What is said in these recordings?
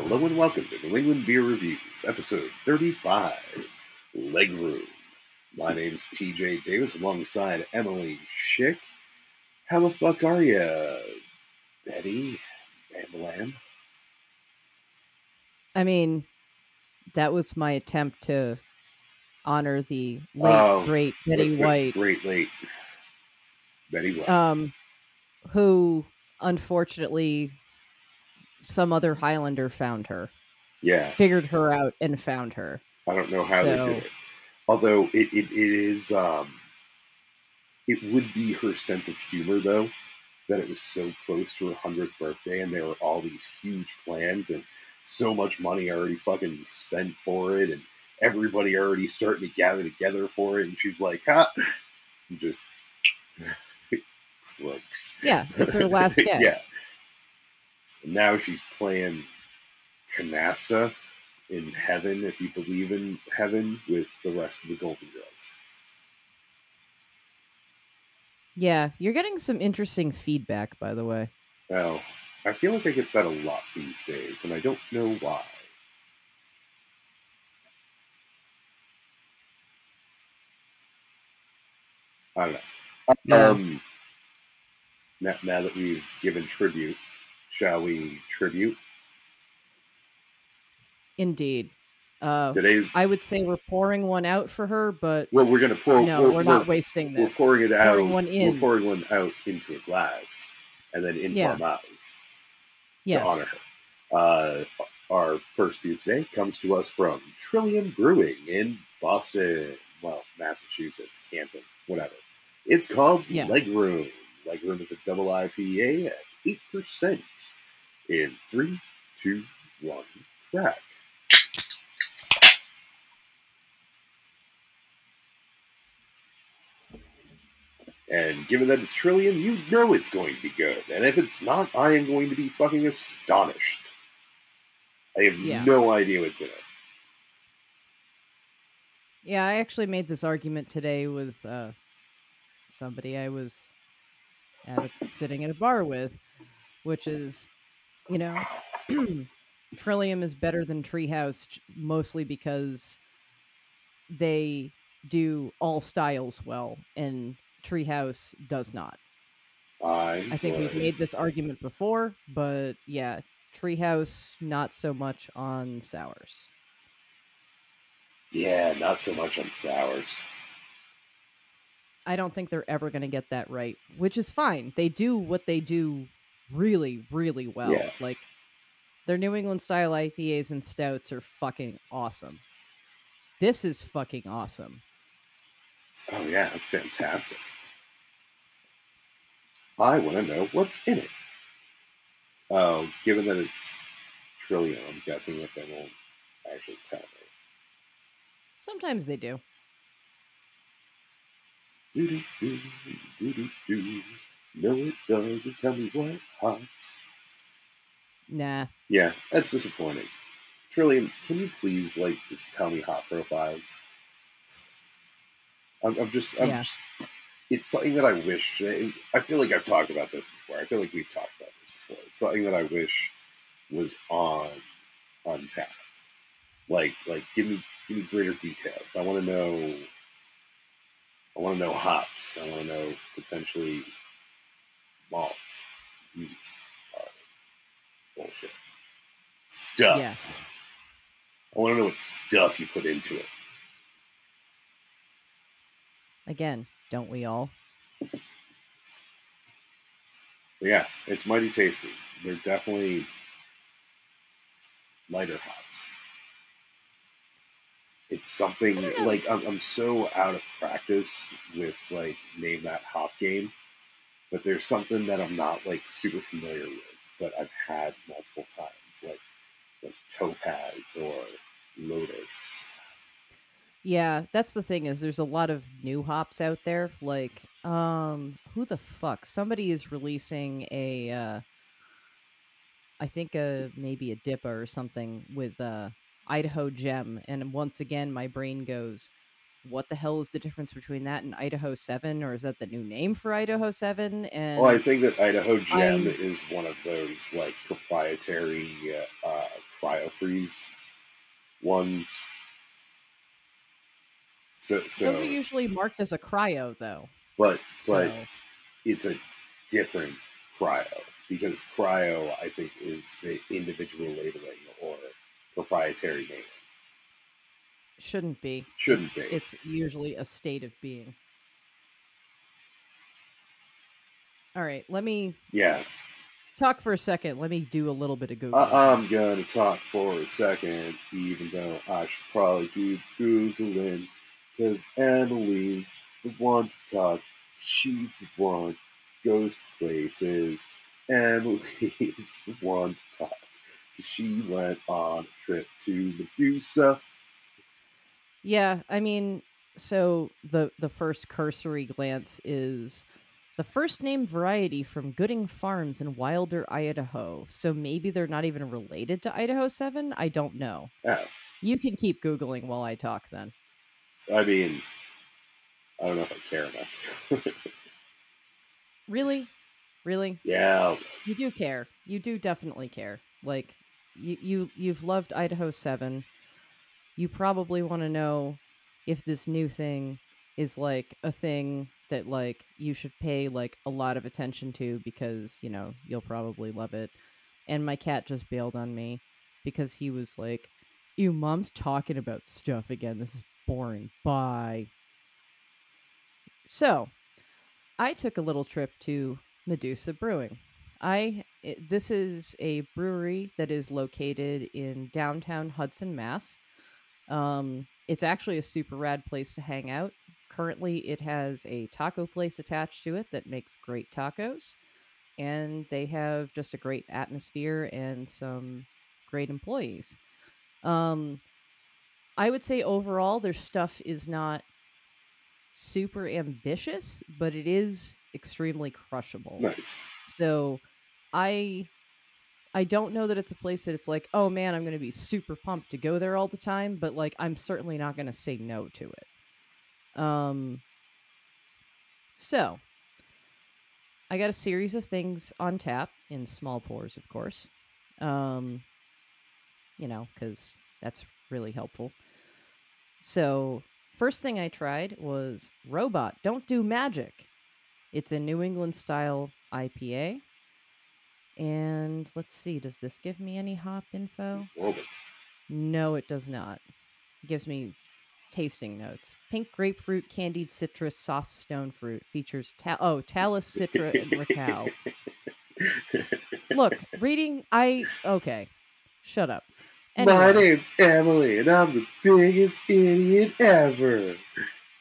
Hello and welcome to New England Beer Reviews, episode 35, Legroom. My name's TJ Davis alongside Emily Schick. How the fuck are ya, Betty Bam I mean, that was my attempt to honor the late Oh, great Betty Great- White, Great late. Betty White. um, who unfortunately some other Highlander found her, yeah, figured her out, and found her. I don't know how they So- did it. Although it, it, it is, um, it would be her sense of humor, though, that it was so close to her 100th birthday and there were all these huge plans and so much money already fucking spent for it and everybody already starting to gather together for it. And she's like, ha! Just croaks. Yeah, it's her last day. yeah. And now she's playing canasta in heaven, if you believe in heaven, with the rest of the Golden Girls. Yeah, you're getting some interesting feedback, by the way. Well, I feel like I get that a lot these days, and I don't know why. I don't know. Yeah. Um, now, now that we've given tribute, shall we tribute? Indeed. Uh, Today's I would say we're pouring one out for her, but well, we're gonna pour. no, we're, we're, not we're- wasting this. We're pouring it out. Pouring one We're pouring one out into a glass, and then into Yeah. our mouths. yes. to honor her. Uh, our first beer today comes to us from Trillium Brewing in Boston, well, Massachusetts, Canton, whatever. It's called Yeah. Legroom. Legroom is a double IPA at 8%. In three, two, one, crack. And given that it's Trillium, you know it's going to be good. And if it's not, I am going to be fucking astonished. I have Yeah. no idea what's in it. Yeah, I actually made this argument today with uh, somebody I was at a, sitting at a bar with, which is, you know, Trillium is better than Treehouse mostly because they do all styles well, and Treehouse does not. I, I think we've made this argument before, but yeah, Treehouse not so much on sours. Yeah, not so much on sours. I don't think they're ever going to get that right, which is fine. They do what they do really, really well. Yeah. Like their New England style IPAs and stouts are fucking awesome. This is fucking awesome. Oh, yeah, that's fantastic. I want to know what's in it. Oh, given that it's Trillium, I'm guessing that they won't actually tell me. Sometimes they do. Do-do-do, do-do-do. No, it doesn't tell me what hops. Nah. Yeah, that's disappointing. Trillium, can you please like just tell me hop profiles? I'm, I'm just, I'm Yeah. just. It's something that I wish. I feel like I've talked about this before. I feel like we've talked about this before. It's something that I wish was on Untappd. Like, like, give me, give me greater details. I want to know. I want to know hops. I want to know potentially malt, yeast, bullshit, stuff. Yeah. I want to know what stuff you put into it. Again, don't we all? Yeah, it's mighty tasty. They're definitely lighter hops. It's something I don't know. like I'm, I'm so out of practice with like name that hop game, but there's something that I'm not like super familiar with, but I've had multiple times, like like topaz or lotus. Yeah, that's the thing is there's a lot of new hops out there. Like, um, who the fuck? Somebody is releasing a uh I think a maybe a DIPA or something with uh Idaho Gem. And once again my brain goes, what the hell is the difference between that and Idaho 7 or is that the new name for Idaho 7? And Well, I think that Idaho Gem I'm- is one of those like proprietary uh, uh, cryo ones. So, so Those are usually marked as a cryo, though. but but So it's a different cryo because cryo, I think, is individual labeling or proprietary naming. shouldn't be. Shouldn't it's, be. It's usually a state of being. All right, let me Yeah, talk for a second. Let me do a little bit of Google. I, I'm gonna talk for a second, even though I should probably do googling, because Emily's the one to talk. She's the one goes to places. Emily's the one to talk, she went on a trip to Medusa. Yeah, I mean, so the the first cursory glance is the first name variety from Gooding Farms in Wilder, Idaho. So maybe they're not even related to Idaho 7? I don't know. Oh, You can keep googling while I talk then. I mean, I don't know if I care enough to. Really? Really? yeah, You do care. You do definitely care. Like you you you've loved Idaho 7. You probably want to know if this new thing is like a thing that like you should pay like a lot of attention to because, you know, you'll probably love it. And my cat just bailed on me because he was like, "Ew, mom's talking about stuff again. This is boring. Bye." So, I took a little trip to Medusa Brewing. I it, this is a brewery that is located in downtown Hudson, Mass. Um, it's actually a super rad place to hang out. Currently, it has a taco place attached to it that makes great tacos, and they have just a great atmosphere and some great employees. Um, I would say overall, their stuff is not super ambitious, but it is extremely crushable. nice. So I I don't know that it's a place that it's like, oh man, I'm going to be super pumped to go there all the time, but like I'm certainly not going to say no to it. Um so I got a series of things on tap in small pours, of course. Um you know, cuz that's really helpful. So, first thing I tried was Robot Don't Do Magic. It's a New England style IPA. And let's see, does this give me any hop info? No, it does not. It gives me tasting notes. Pink grapefruit, candied citrus, soft stone fruit. Features ta- oh, talus, citra, and raquel. Look, reading I okay. Shut up. My name's Emily, and I'm the biggest idiot ever.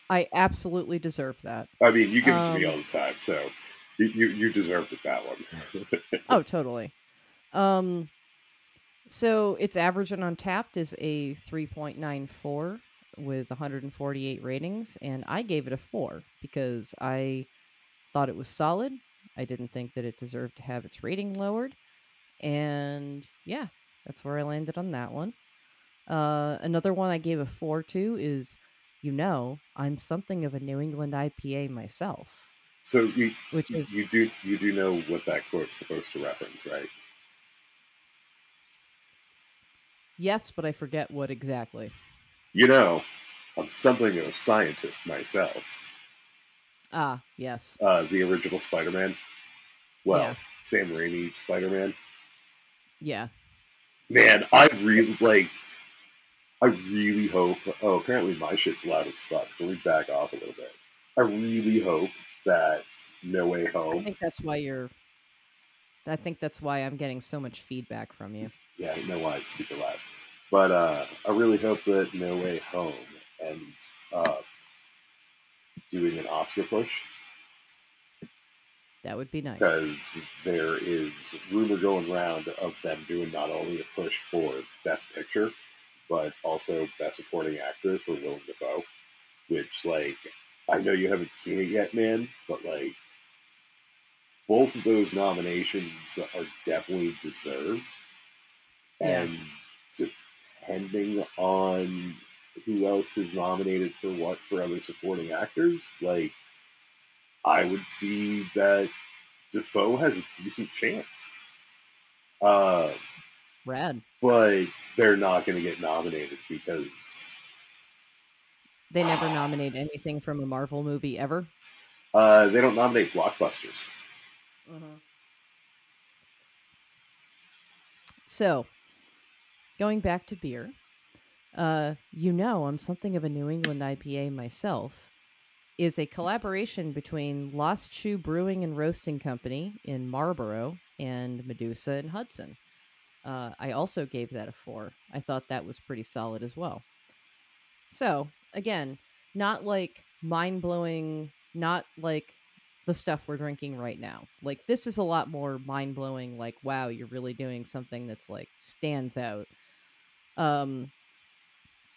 I absolutely deserve that. I mean, you give it to me Um, all the time, so you you, you deserved it that one. Oh, totally. Um, so its average and Untappd is a 3.94 with 148 ratings, and I gave it a four because I thought it was solid. I didn't think that it deserved to have its rating lowered, and yeah, that's where I landed on that one. Uh, another one I gave a four to is, you know, I'm something of a New England IPA myself, so you which is you do you do know what that quote's supposed to reference, right? yes, but I forget what exactly. You know, I'm something of a scientist myself. Ah, yes. Uh, the original Spider-Man. Well, Yeah. Sam Raimi's Spider-Man. Yeah. Man, I really like. I really hope. Oh, apparently my shit's loud as fuck. So let me back off a little bit. I really hope that No Way Home. I think that's why you're. I think that's why I'm getting so much feedback from you. Yeah, I know why it's super loud. But uh, I really hope that No Way Home ends up doing an Oscar push That would be nice. because there is rumor going around of them doing not only a push for Best Picture, but also Best Supporting Actor for Willem Dafoe. Which, like, I know you haven't seen it yet, man, but like, both of those nominations are definitely deserved. Yeah. And depending on who else is nominated for what for other supporting actors, like, I would see that Dafoe has a decent chance. Uh, Rad. but they're not going to get nominated because They never nominate anything from a Marvel movie ever. uh, they don't nominate blockbusters. So, going back to beer, uh, you know I'm something of a New England IPA myself. Is a collaboration between Lost Shoe Brewing and Roasting Company in Marlborough and Medusa and Hudson. Uh, I also gave that a four. I thought that was pretty solid as well. So, again, not like mind blowing, not like the stuff we're drinking right now. Like this is a lot more mind blowing. Like wow, you're really doing something that's like stands out. Um,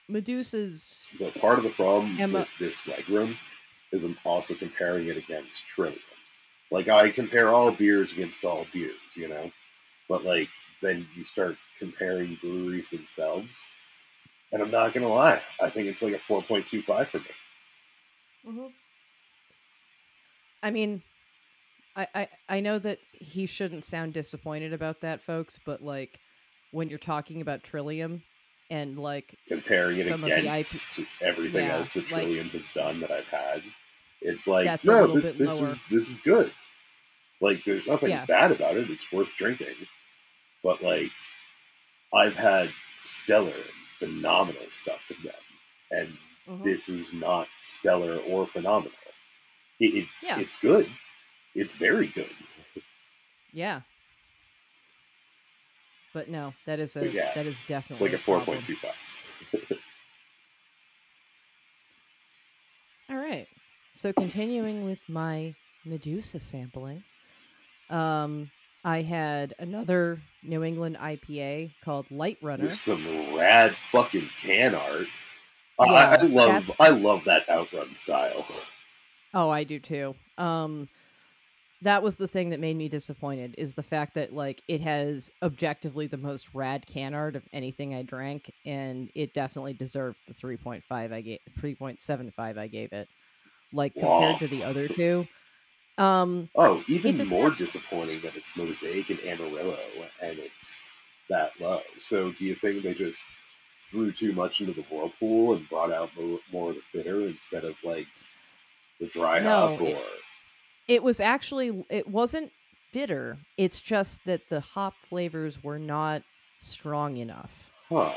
Medusa's But part of the problem Emma- with this legroom is I'm also comparing it against Trillium. Like I compare all beers against all beers, you know, but like then you start comparing breweries themselves, and I'm not gonna lie, I think it's like a 4.25 for me. Mm-hmm. I mean, I, I I know that he shouldn't sound disappointed about that, folks, but like when you're talking about Trillium and like Comparing it Some of the IP against everything Yeah, else that like- Trillium has done that I've had, it's like no, bit this lower. is this is good. Like there's nothing Yeah. bad about it. It's worth drinking. But like I've had stellar, phenomenal stuff from them, and Mhm. this is not stellar or phenomenal. It, it's Yeah. it's good. It's very good. yeah. But no, that is a yeah, that is It's definitely like a four point two five. All right. So continuing with my Medusa sampling, um, I had another New England IPA called Light Runner. Some rad fucking can art. I- I, I love that's- I love that outrun style. Oh, I do too. Um, that was the thing that made me disappointed is the fact that like it has objectively the most rad can art of anything I drank, and it definitely deserved the three point five I gave, three point seven five I gave it. Like compared Wow. to the other two, um, Oh, even more disappointing that it's Mosaic and Amarillo and it's that low. So, do you think they just threw too much into the whirlpool and brought out more, more of the bitter instead of like the dry No, hop? it- Or it was actually it wasn't bitter. It's just that the hop flavors were not strong enough. huh?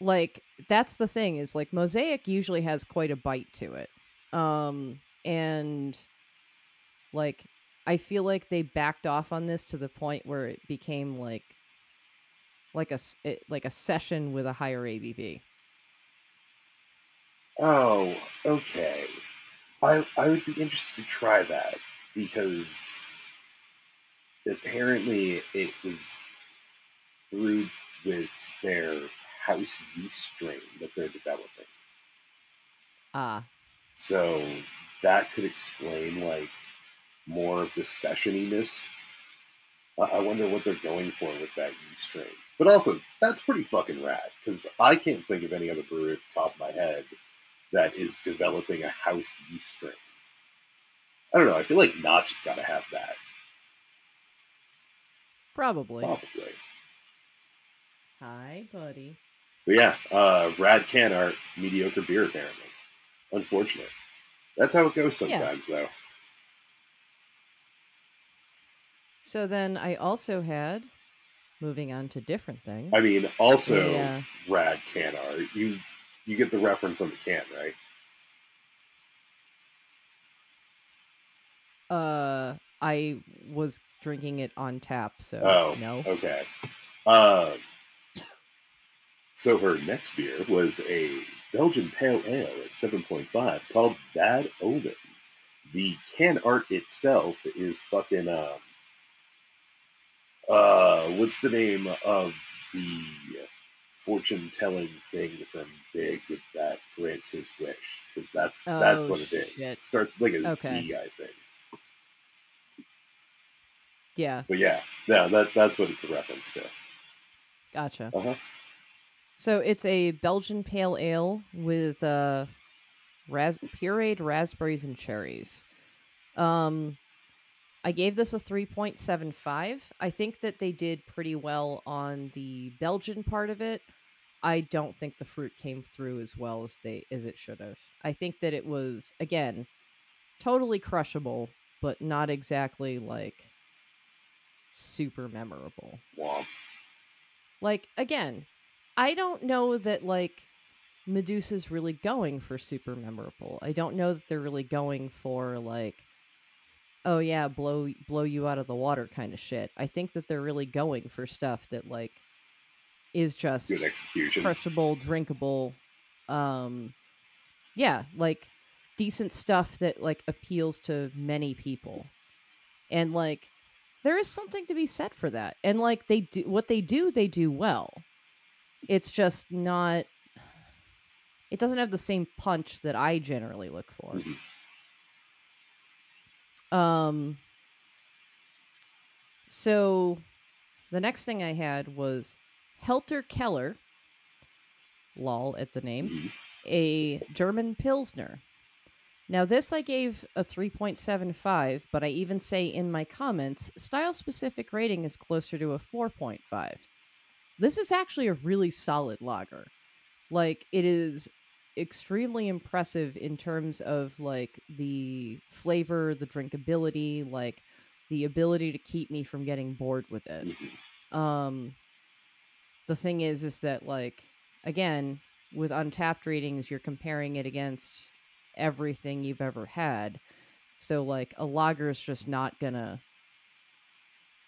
like that's the thing is like mosaic usually has quite a bite to it um and like i feel like they backed off on this to the point where it became like like a it, like a session with a higher abv Oh, okay. I I would be interested to try that because apparently it was brewed with their house yeast strain that they're developing. ah So that could explain like more of the sessioniness. I I wonder what they're going for with that yeast strain. But also, that's pretty fucking rad because I can't think of any other brewery at the top of my head that is developing a house yeast strain. I don't know. I feel like Notch has got to have that. probably Probably. hi buddy But yeah, uh, rad can art, mediocre beer apparently. Unfortunate. That's how it goes Yeah. sometimes, though. So then i also had moving on to different things I mean, also Yeah. rad can art. You you get the reference on the can, right? uh i was drinking it on tap so Oh, no Okay. Um, so her next beer was a Belgian Pale Ale at 7.5 called Bad Omen. The can art itself is fucking um uh what's the name of the fortune telling thing from Big that grants his wish? Because that's that's Oh, what it is. shit. It starts like a Okay. Z, I think. yeah But yeah, no, that that's what it's a reference to. gotcha Uh huh. So it's a Belgian pale ale with uh, ras- pureed raspberries and cherries. Um, I gave this a 3.75. I think that they did pretty well on the Belgian part of it. I don't think the fruit came through as well as they as it should have. I think that it was again totally crushable, but not exactly like super memorable. Wow. Like again, I don't know that like Medusa's really going for super memorable. I don't know that they're really going for like oh yeah, blow blow you out of the water kind of shit. I think that they're really going for stuff that like is just Good execution. crushable, drinkable. Um yeah, like decent stuff that like appeals to many people. And like there is something to be said for that. And like they do what they do, they do well. It's just not it doesn't have the same punch that I generally look for. Um so the next thing I had was Helter Keller, lol at the name, Mhm. a German Pilsner. Now, this I gave a 3.75, but I even say in my comments, style specific rating is closer to a 4.5. This is actually a really solid lager. Like, it is extremely impressive in terms of like the flavor, the drinkability, like the ability to keep me from getting bored with it. Mhm. um the thing is is that like again with Untappd ratings you're comparing it against everything you've ever had. So like a lager is just not gonna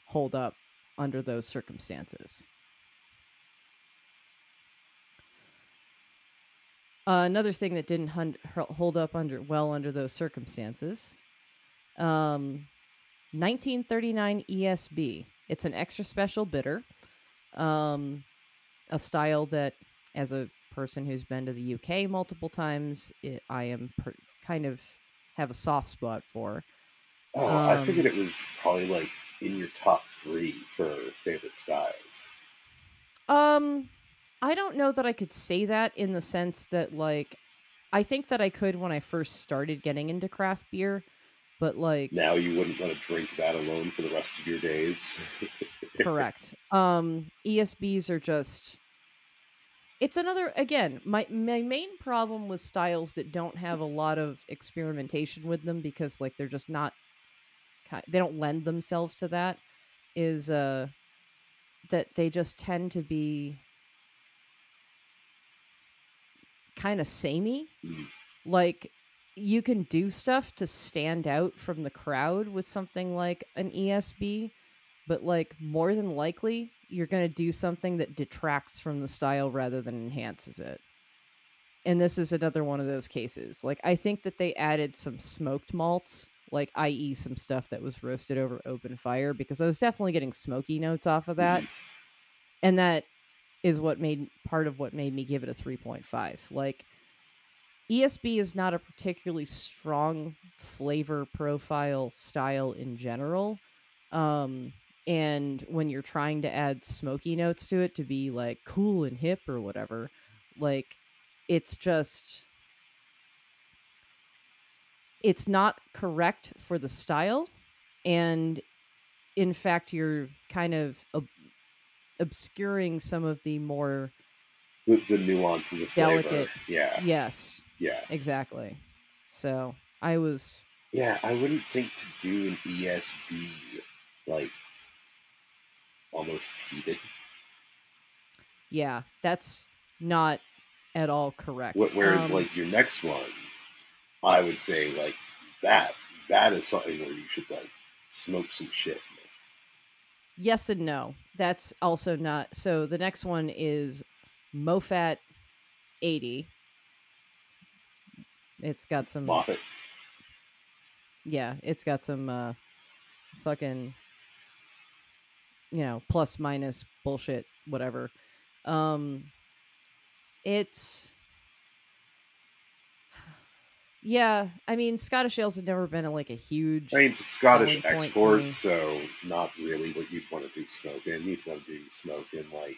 hold up under those circumstances uh, another thing that didn't hun- hold up under well under those circumstances um 1939 ESB. It's an extra special bitter, um, a style that, as a person who's been to the UK multiple times, it, I am per- kind of have a soft spot for. Oh, I Um, figured it was probably like in your top three for favorite styles. Um, I don't know that I could say that in the sense that like, I think that I could when I first started getting into craft beer, but like, Now you wouldn't want to drink that alone for the rest of your days. correct um esbs are just it's another again my my main problem with styles that don't have a lot of experimentation with them because like they're just not they don't lend themselves to that is uh that they just tend to be kind of samey Mm. like you can do stuff to stand out from the crowd with something like an ESB, but like more than likely you're going to do something that detracts from the style rather than enhances it. And this is another one of those cases. Like I think that they added some smoked malts, like i.e. some stuff that was roasted over open fire because I was definitely getting smoky notes off of that. And that is what made part of what made me give it a 3.5. Like ESB is not a particularly strong flavor profile style in general. Um, and when you're trying to add smoky notes to it to be like cool and hip or whatever, like it's just it's not correct for the style and in fact you're kind of obscuring some of the more the, the nuance of the flavor. Delicate. Yeah, yes yeah, Exactly. So I was yeah. I wouldn't think to do an ESB like almost peated. yeah, that's not at all correct. Wh- Whereas Um, like your next one, I would say like that that is something where you should like smoke some shit. Yes and no. That's also not so the next one is Moffat 80. It's got some Moffat. yeah, it's got some uh fucking you know, plus minus bullshit whatever. Um it's yeah, I mean Scottish ales have never been a, like a huge I mean, it's a Scottish selling point for export, so not really what you'd want to do smoking. You'd want to do smoking like,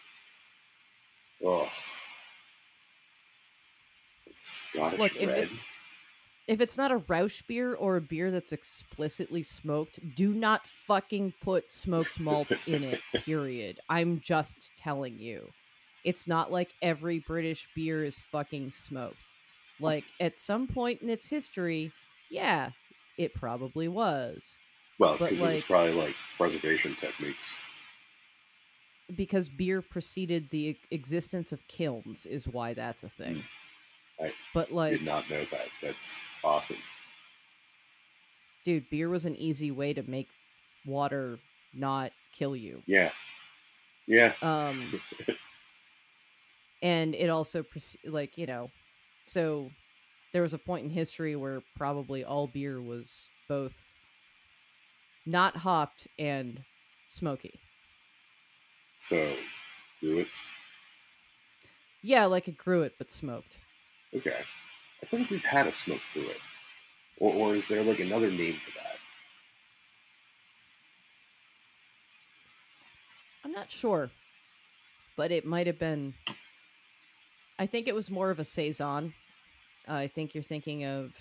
oh, Scottish Look, if it's- if it's not a Rausch beer or a beer that's explicitly smoked, do not fucking put smoked malt in it. Period. I'm just telling you. It's not like every British beer is fucking smoked. Like at some point in its history, yeah, it probably was. Well, because it was probably like preservation techniques. Because beer preceded the existence of kilns is why that's a thing. I but like Did not know that. That's awesome. dude, beer was an easy way to make water not kill you. Yeah. Yeah. Um, and it also like you know, so there was a point in history where probably all beer was both not hopped and smoky. So, Ruits. Yeah, like a gruit but smoked. Okay. I like we've had a smoked Gruit. Or, or is there like another name for that? I'm not sure, but it might have been. I think it was more of a saison. Uh, I think you're thinking of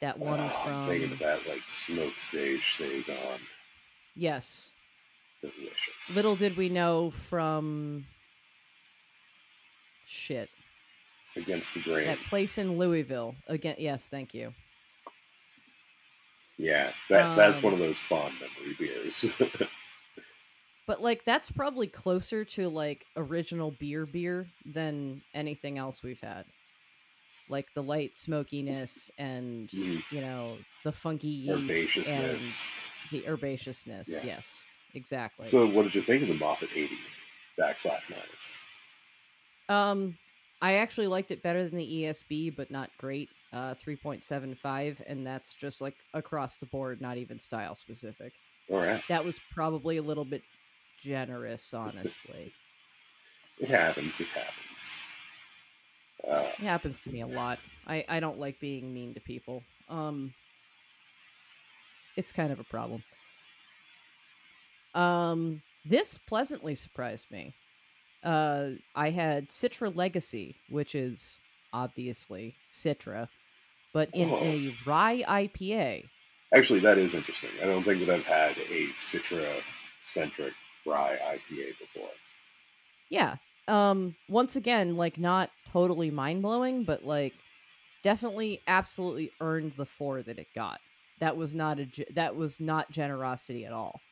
that one Uh, I'm thinking of that like smoked sage saison. yes. Delicious. Little did we know from shit against the grain. that place in Louisville. Again, yes, thank you. Yeah, that that's Um, one of those fond memory beers. But like that's probably closer to like original beer beer than anything else we've had. Like the light smokiness and Mm, you know the funky yeast and herbaceousness. the herbaceousness. Yeah. Yes, exactly. So, what did you think of the Moffat 80 backslash minus? um, I actually liked it better than the ESB, but not great. Uh, three point seven five, and that's just like across the board, not even style specific. All right, That was probably a little bit generous, honestly. it happens. It happens. Uh, It happens to me a lot. I, I don't like being mean to people. Um it's kind of a problem. Um this pleasantly surprised me. Uh I had Citra Legacy, which is obviously Citra, but in Oh. a rye IPA. actually, that is interesting. I don't think that I've had a Citra centric rye IPA before. Yeah. Um once again, like not totally mind-blowing, but like definitely absolutely earned the 4 that it got. That was not a that was not generosity at all.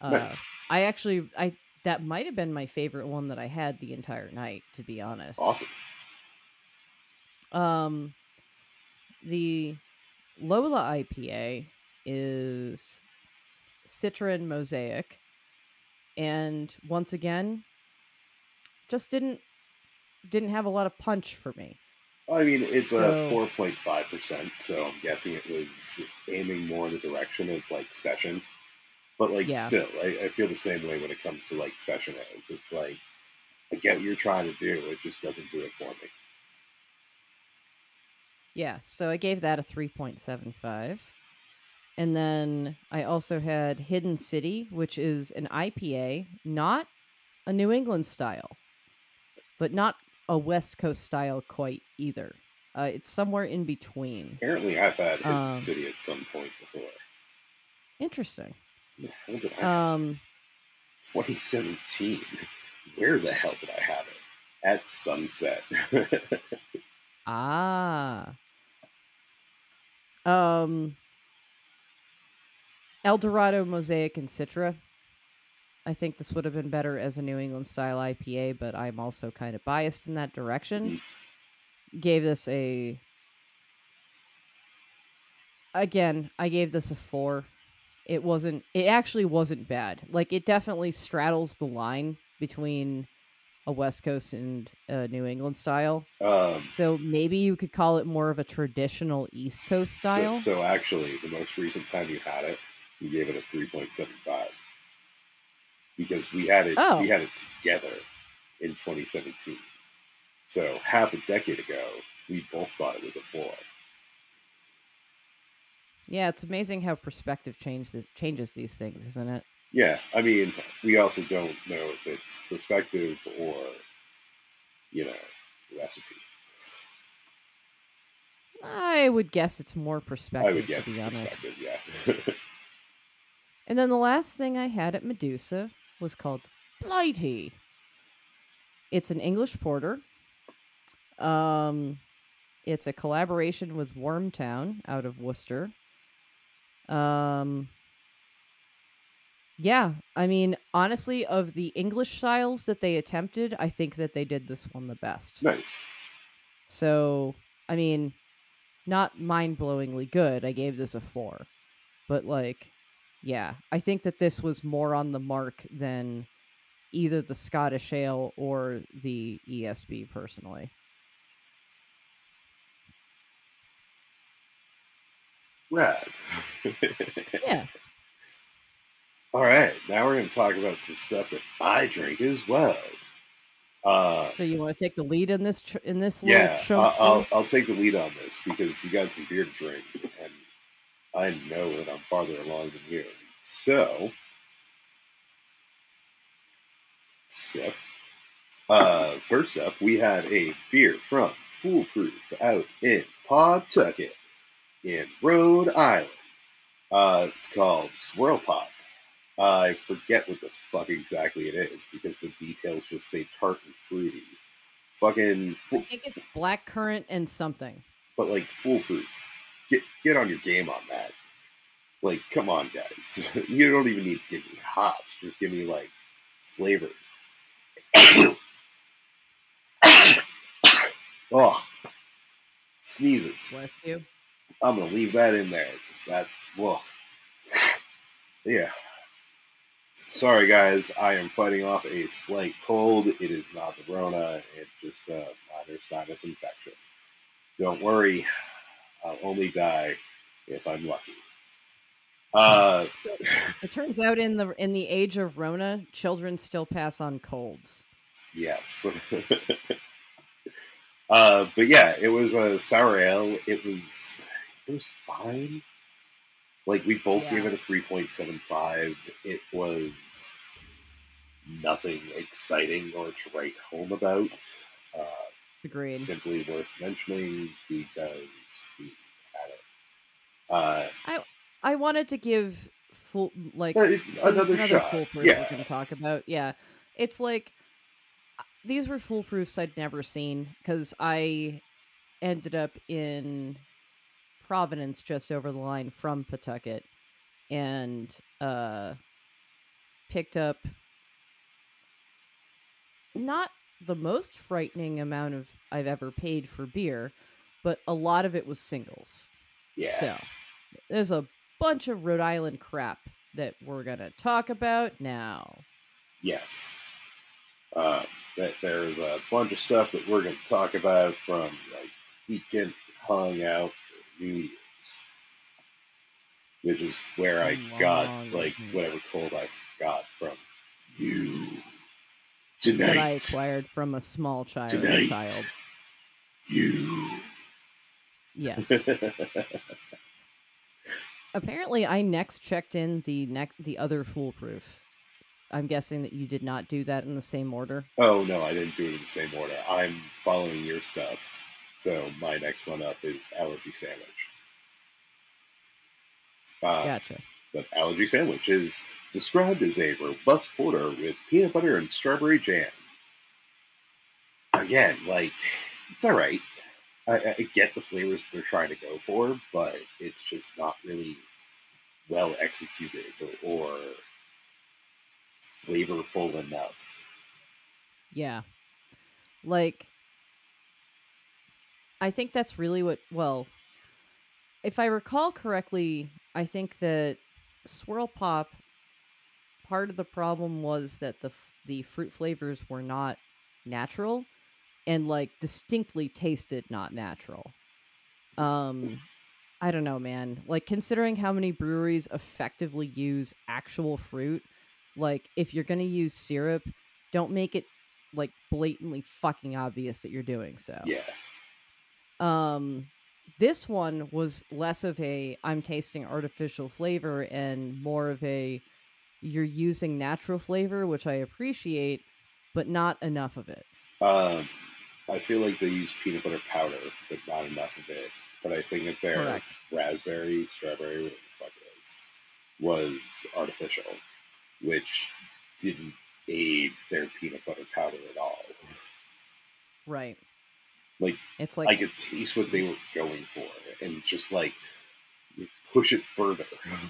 Uh, nice. I actually I that might have been my favorite one that I had the entire night to be honest. Awesome. Um the Lola IPA is Citra and Mosaic and once again just didn't didn't have a lot of punch for me. I mean, it's So- a 4.5%, so I'm guessing it was aiming more in the direction of like session. But like, Yeah. still, I, I feel the same way when it comes to like session ales. It's like, I get what you're trying to do, it just doesn't do it for me. Yeah, so I gave that a 3.75. And then I also had Hidden City, which is an IPA, not a New England style, but not a West Coast style quite either. Uh, it's somewhere in between. Apparently, I've had Hidden Um, City at some point before. Interesting. How did I have Um, 2017. Where the hell did I have it? At Sunset. ah. Um, El Dorado, Mosaic, and Citra. I think this would have been better as a New England style IPA, but I'm also kind of biased in that direction. Gave this a. Again, I gave this a four. It wasn't. It actually wasn't bad. Like it definitely straddles the line between a West Coast and a New England style. um, So maybe you could call it more of a traditional East Coast so, style. so actually, the most recent time you had it, you gave it a 3.75 because we had it. Oh. We had it together in 2017. So half a decade ago, we both thought it was a four. yeah, it's amazing how perspective changes changes these things, isn't it? Yeah, I mean, we also don't know if it's perspective or, you know, recipe. I would guess it's more perspective. I would guess to it's be honest. perspective. Yeah. And then the last thing I had at Medusa was called Blighty. It's an English porter. Um, it's a collaboration with Wormtown out of Worcester. Um, yeah, I mean, honestly, of the English styles that they attempted, I think that they did this one the best. nice. So, I mean, not mind blowingly good. I gave this a four. But, like, yeah, I think that this was more on the mark than either the Scottish Ale or the ESB, personally. Rad. Yeah. All right, now we're going to talk about some stuff that I drink as well. Uh, So, you want to take the lead in this tr- in this yeah, chunk? I- I'll. I'll take the lead on this because you got some beer to drink, I know that I'm farther along than you. So, sip. Uh, first up, we have a beer from Foolproof out in Pawtucket, in Rhode Island. Uh, it's called Swirl Pop. I forget what the fuck exactly it is because the details just say tart and fruity. Fucking, I think it's black currant and something. but like foolproof. Get get on your game on that. Like, come on, guys. You don't even need to give me hops. Just give me like flavors. oh, sneezes. Bless you. I'm gonna leave that in there because that's well. Yeah. Sorry, guys. I am fighting off a slight cold. It is not the Rona. It's just a minor sinus infection. Don't worry. I'll only die if I'm lucky. Uh, So, it turns out in the in the age of Rona, children still pass on colds. yes. uh, but yeah, it was a sour ale. It was it was fine. Like we both gave it a three point seven five. It was nothing exciting or to write home about. Uh, Agreed. simply worth mentioning because we had it. Uh, I wanted to give full like so another another foolproof yeah. we're gonna talk about. Yeah, it's like uh, these were foolproofs I'd never seen because I ended up in Providence, just over the line from Pawtucket, and uh, picked up not the most frightening amount of I've ever paid for beer, but a lot of it was singles. yeah. So, there's a bunch of Rhode Island crap that we're going to talk about now. Yes. Uh, that there's a bunch of stuff that we're going to talk about from like weekend hung out for New Year's, which is where I got like whatever cold I got from you That I acquired from a small child. Tonight. child. You. Yes. Apparently, I next checked in the neck the other foolproof. I'm guessing that you did not do that in the same order. oh no, I didn't do it in the same order. I'm following your stuff. So my next one up is allergy sandwich. Uh, Gotcha. But allergy sandwich is described as a robust porter with peanut butter and strawberry jam. Again, like it's all right. I, I get the flavors they're trying to go for, but it's just not really well executed or, or flavorful enough. Yeah. Like I think that's really what well if I recall correctly, I think that Swirl Pop part of the problem was that the the fruit flavors were not natural and like distinctly tasted not natural. Um I don't know, man. Like considering how many breweries effectively use actual fruit, like if you're going to use syrup, don't make it like blatantly fucking obvious that you're doing so. Yeah, Um this one was less of a I'm tasting artificial flavor and more of a you're using natural flavor, which I appreciate, but not enough of it. um, I feel like they use peanut butter powder, but not enough of it. but I think that their Correct. raspberry, strawberry, whatever the fuck it is, was artificial, which didn't aid their peanut butter powder at all. Right. Like, It's like I could taste what they were going for, and just like push it further. Mm-hmm.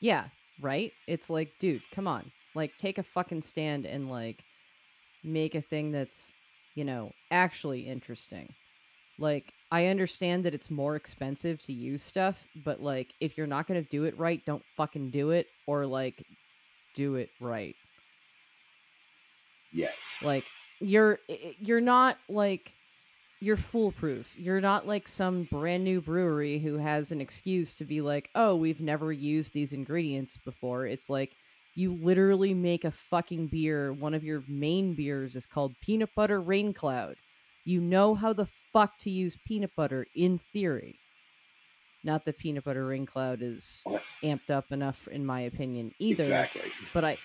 Yeah, right? It's like, dude, come on. Like take a fucking stand and like make a thing that's, you know, actually interesting. Like I understand that it's more expensive to use stuff, but like if you're not going to do it right, don't fucking do it or like do it right. yes. Like you're i- i- you're not like you're foolproof. You're not like some brand new brewery who has an excuse to be like, "Oh, we've never used these ingredients before." It's like you literally make a fucking beer. One of your main beers is called Peanut Butter Rain Cloud. You know how the fuck to use peanut butter in theory. Not that peanut butter rain cloud is amped up enough in my opinion either, Exactly. but I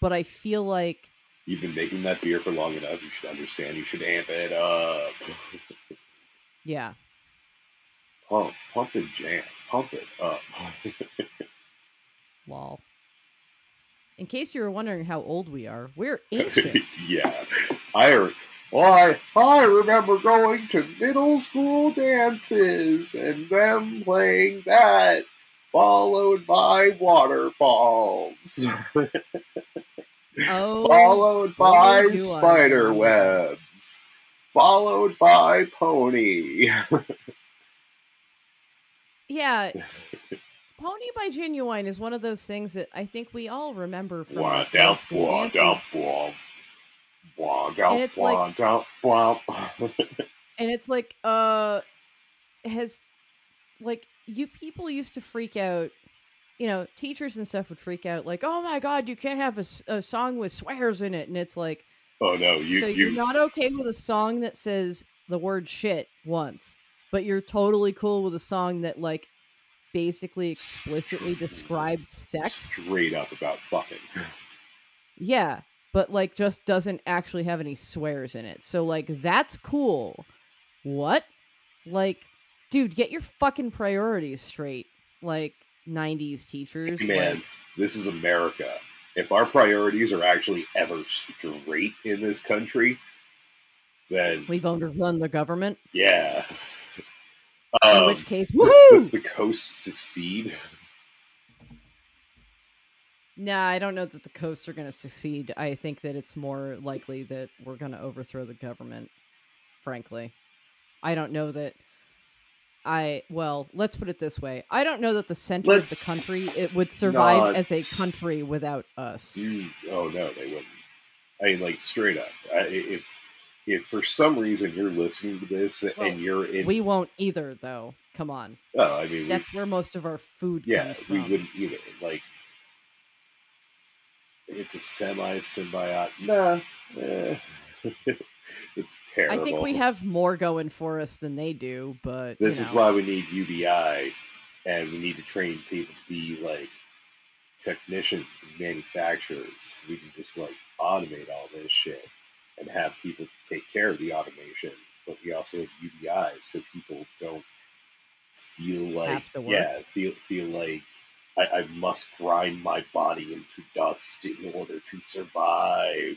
but I feel like You've been making that beer for long enough. You should understand. You should amp it up. yeah, Pump, pump and jam. Pump it up. Lol. In case you were wondering how old we are, we're ancient. yeah. I re- well, I, I remember going to middle school dances and them playing that, followed by waterfalls, oh, followed by spider webs, followed by pony. yeah. Pony by Ginuwine is one of those things that I think we all remember from Wah, wah, wah. Wah, And it's wah, like- wah. and it's like uh has like you people used to freak out you know teachers and stuff would freak out like oh my god you can't have a, a song with swears in it. And it's like Oh no, you so you you're not okay with a song that says the word shit once but you're totally cool with a song that like basically explicitly describes sex? straight up about fucking. yeah but like just doesn't actually have any swears in it. So like that's cool. What? Like dude get your fucking priorities straight. Like 90s teachers Man, like this is America. If our priorities are actually ever straight in this country, then we've overrun the government yeah. in Um, which case the, woohoo the coasts secede. nah i don't know that the coasts are going to succeed i think that it's more likely that we're going to overthrow the government frankly i don't know that I well, let's put it this way. I don't know that the center of the country it would survive not- as a country without us. Mm, oh no, they wouldn't. I mean, like straight up. I, if if for some reason you're listening to this Well, and you're in, We won't either, though. Come on, oh, I mean, we- that's where most of our food yeah, we wouldn't either. Like, it's a semi symbiote. Nah, eh. it's terrible. I think we have more going for us than they do, but This is know. why we need UBI, and we need to train people to be like technicians and manufacturers. We can just like automate all this shit and have people take care of the automation. But we also have UBI, so people don't feel like Have to work. yeah, feel feel like I, I must grind my body into dust in order to survive.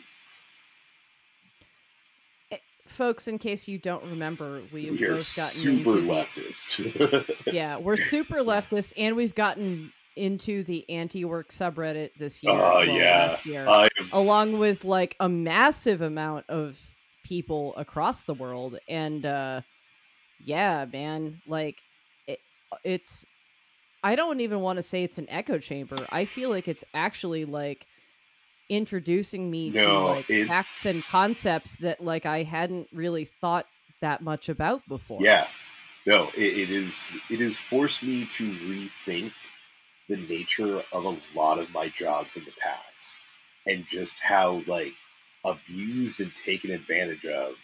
Folks. In case you don't remember, we've We both gotten super into the- yeah, we're super leftist, and we've gotten into the anti-work subreddit this year. Oh, well, yeah. last year. I along with like a massive amount of people across the world and uh yeah man like it, it's i don't even want to say it's an echo chamber i feel like it's actually like introducing me to No, like facts and concepts that like i hadn't really thought that much about before Yeah, no, it, it is. It has forced me to rethink the nature of a lot of my jobs in the past, and just how like abused and taken advantage of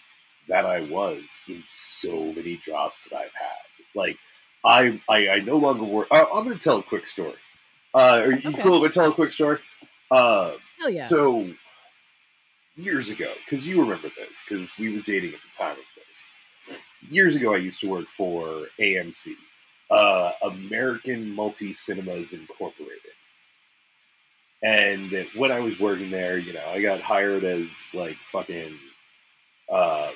that I was in so many jobs that I've had. Like, I I, I no longer work. Uh, I'm going to tell a quick story. Uh, are you Okay. cool if I tell a quick story? Uh, yeah so years ago, because you remember this, because we were dating at the time of this. years ago, I used to work for AMC, uh, American Multi Cinemas Incorporated. And when I was working there, you know, I got hired as like fucking. Uh,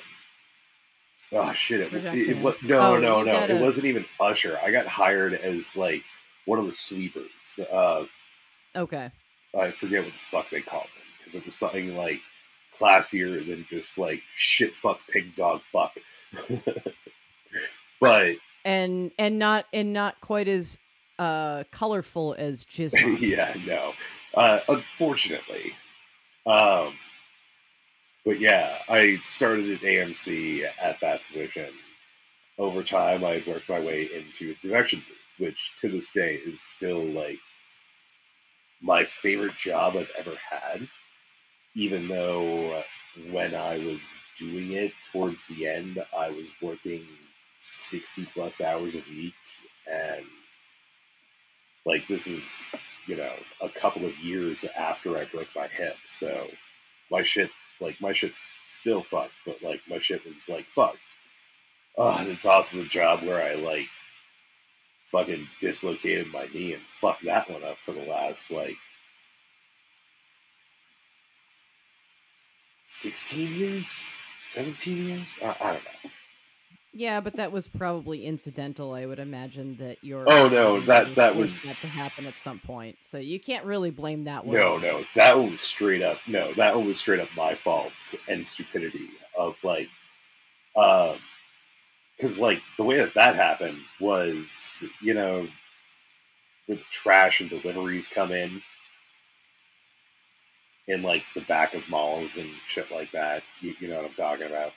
oh shit! It, it, it was no, oh, no, no. Gotta... It wasn't even usher. I got hired as like one of the sweepers. Uh, Okay. I forget what the fuck they called them because it was something like classier than just like shit fuck pig dog fuck. but And and not and not quite as uh colorful as jizz. yeah, no. Uh, unfortunately, um, but yeah, I started at AMC at that position. Over time, I worked my way into the production booth, which to this day is still like my favorite job I've ever had. Even though when I was doing it towards the end, I was working 60 plus hours a week. And like, this is, you know, a couple of years after I broke my hip. So my shit, like, my shit's still fucked, but like, my shit was like fucked. Oh, and it's also the job where I like fucking dislocated my knee and fucked that one up for the last like 16 years 17 years i, I don't know Yeah, but that was probably incidental. I would imagine that your Oh, no, that- that was- that to happen at some point. So you can't really blame that one. no no that one was straight up no that one was straight up my fault and stupidity of like um because like the way that that happened was you know with trash and deliveries come in in like the back of malls and shit like that you, you know what i'm talking about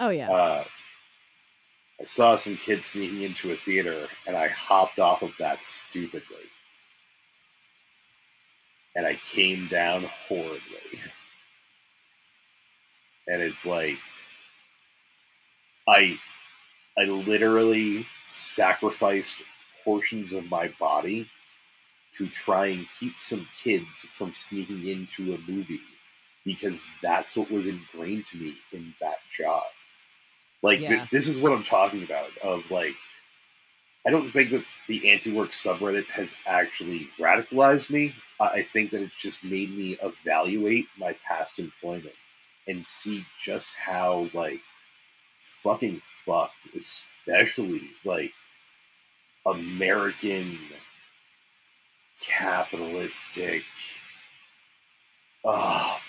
Oh yeah. uh, I saw some kids sneaking into a theater, and I hopped off of that stupidly, and I came down horribly. And it's like, I, I literally sacrificed portions of my body to try and keep some kids from sneaking into a movie because that's what was ingrained to me in that job. Like th- this is what I'm talking about. Of like, I don't think that the anti-work subreddit has actually radicalized me. I I think that it's just made me evaluate my past employment and see just how like fucking fucked, especially like American capitalistic. Ah,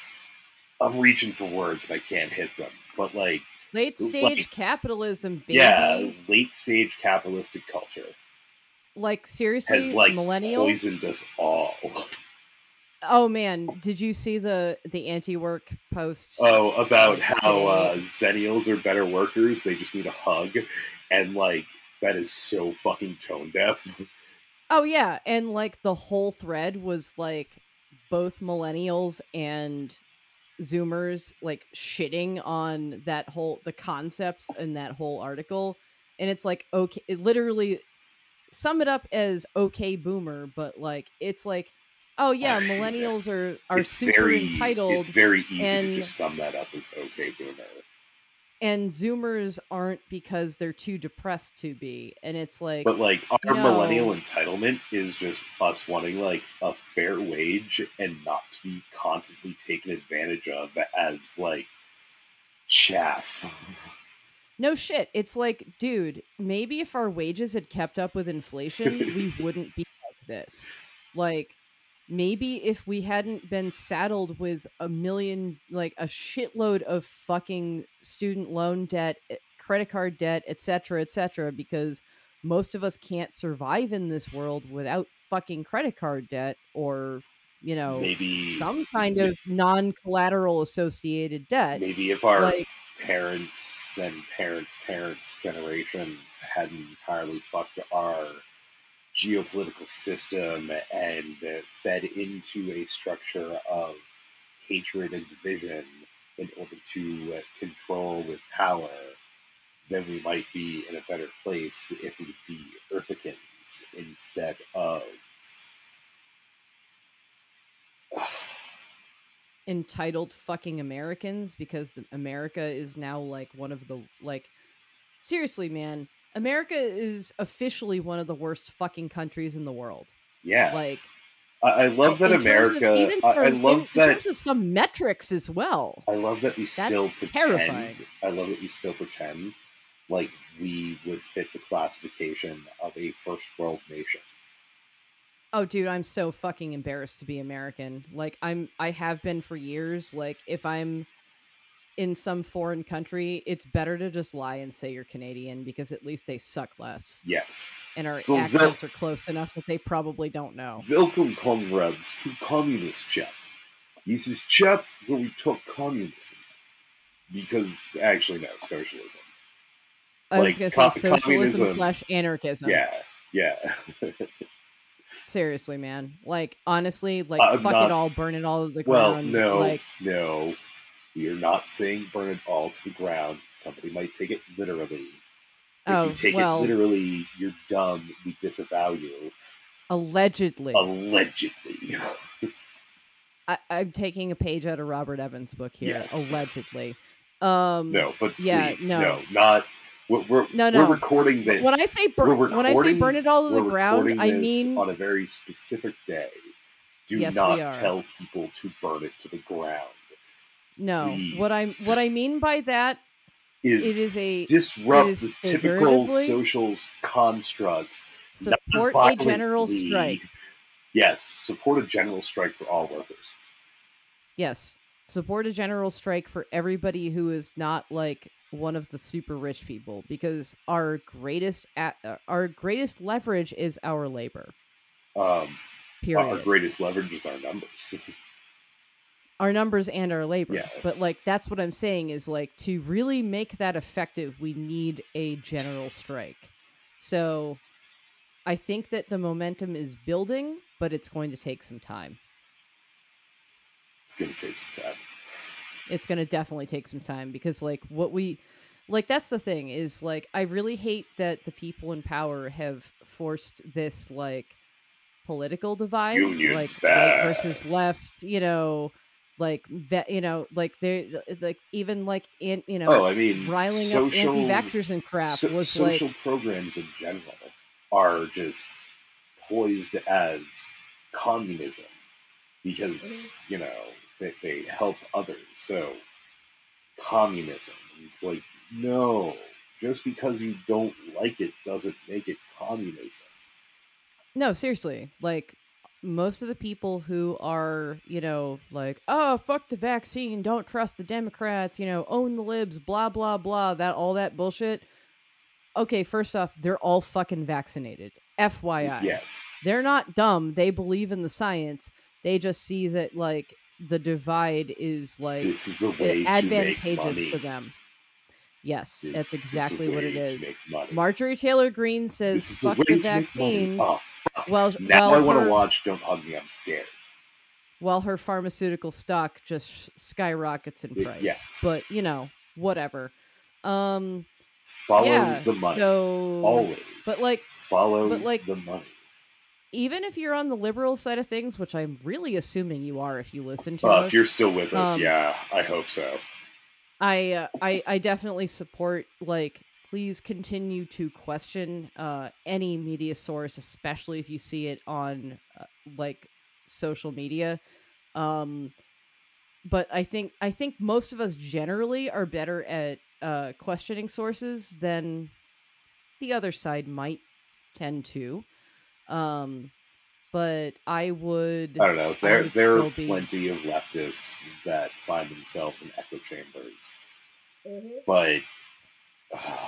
I'm reaching for words and I can't hit them, but like Late like- stage capitalism, baby. yeah, late stage capitalistic culture Like seriously, has like millennial. poisoned us all. Oh man, did you see the the anti-work post? Oh, about how uh, today- Zennials are better workers. They just need a hug, and like that is so fucking tone deaf. Oh yeah, and like the whole thread was like both millennials and zoomers like shitting on that whole the concepts in that whole article and it's like okay it literally sum it up as okay boomer but like it's like oh yeah millennials are are it's super very, entitled It's very easy and- to just sum that up as okay boomer. and zoomers aren't because they're too depressed to be and it's like But like our No. millennial entitlement is just us wanting like a fair wage and not to be constantly taken advantage of as like chaff. No shit. It's like, dude, maybe if our wages had kept up with inflation, we wouldn't be like this. Like, maybe if we hadn't been saddled with a million, like a shitload of fucking student loan debt, eh, credit card debt, etc., etc., because most of us can't survive in this world without fucking credit card debt or, you know, Maybe some kind of non-collateral associated debt. maybe if our Like, parents and parents' parents' generations hadn't entirely fucked our geopolitical system and fed into a structure of hatred and division in order to control with power, then we might be in a better place if we'd be Earthicans instead of. entitled fucking Americans because America is now like one of the like seriously, man, America is officially one of the worst fucking countries in the world. Yeah, Like I, I love that in of- America. even I, in- love in, that. terms of some metrics as well. I love that we still pretend. terrifying. I love that we still pretend like we would fit the classification of a first world nation. Oh, dude, I'm so fucking embarrassed to be American. Like, I'm, I have been for years. Like, if I'm in some foreign country, it's better to just lie and say you're Canadian because at least they suck less Yes. and our So that- accents are close enough that they probably don't know. Welcome, comrades, to Communist Chat. This is chat where we talk communism. Because, actually, no, socialism. I was Like, gonna co- say socialism communism- slash anarchism. Yeah, yeah. Seriously, man. Like, honestly, like, I'm fuck not- it all, burn it all to the well, ground. no, Like, no. We are not saying burn it all to the ground. Somebody might take it literally. If oh, you take well, it literally, you're dumb. We disavow you. allegedly. Allegedly. I, I'm taking a page out of Robert Evans' book here. Yes. Allegedly. Um, No, but Yeah, please, no. no, not. We're, we're, No, we're no. recording this. when I say we're bur- when I say burn it all to the ground, I mean on a very specific day. Do Yes, we not tell people to burn it to the ground. No. What I'm what I mean by that Is, it is a disrupt is this typical social constructs. support a general strike. Yes, support a general strike for all workers. Yes. Support a general strike for everybody who is not like one of the super rich people because our greatest at, uh, our greatest leverage is our labor. Um, Period. our greatest leverage is our numbers. our numbers and our labor. Yeah. But like that's what I'm saying is like to really make that effective, we need a general strike. So I think that the momentum is building, but it's going to take some time. it's going to take some time. It's going to definitely take some time because like what we like that's the thing is like I really hate that the people in power have forced this like political divide Unions like bad. right versus left, you know, like that you know, like they like even like in you know Oh, I mean, riling social, up anti-vaxxers and crap so- was social like programs in general are just poised as communism because Mm-hmm. you know they, they help others. So communism. It's like no, just because you don't like it doesn't make it communism. no seriously like most of the people who are you know like oh fuck the vaccine don't trust the democrats you know own the libs blah blah blah that all that bullshit. Okay first off they're all fucking vaccinated fyi Yes, they're not dumb. They believe in the science. They just see that like the divide is like this is a way advantageous money. to them. Yes This that's exactly what it to is. marjorie taylor greene says fuck the to vaccines. Oh, well now well, I want to watch. Don't hug me. I'm scared. while her pharmaceutical stock just skyrockets in price. yes. But you know, whatever. Um, Follow yeah. the money. So, Always. but like, follow but like- the money. even if you're on the liberal side of things, which I'm really assuming you are, if you listen to Uh, us, if you're still with us, um, yeah, I hope so. I, uh, I, I definitely support like. Please continue to question uh, any media source, especially if you see it on uh, like social media. Um, but I think I think most of us generally are better at uh, questioning sources than the other side might tend to. Um, but I would. I don't know. There, there are still be- plenty of leftists that find themselves in echo chambers, but uh,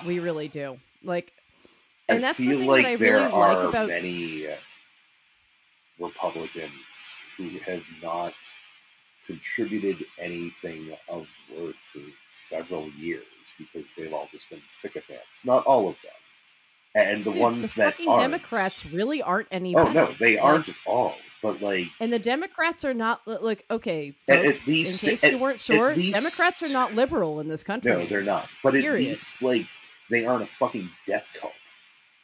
We really do. Like, I and that's the thing like that I there really are like about. many Republicans who have not contributed anything of worth for several years because they've all just been sycophants. Not all of them, and the Dude, ones the that fucking aren't. Democrats really aren't any. Oh no, they aren't at all. But like, And the Democrats are not like okay, At- at least- in case at- you weren't sure, least- Democrats are not liberal in this country. no, they're not. But at least like they aren't a fucking death cult.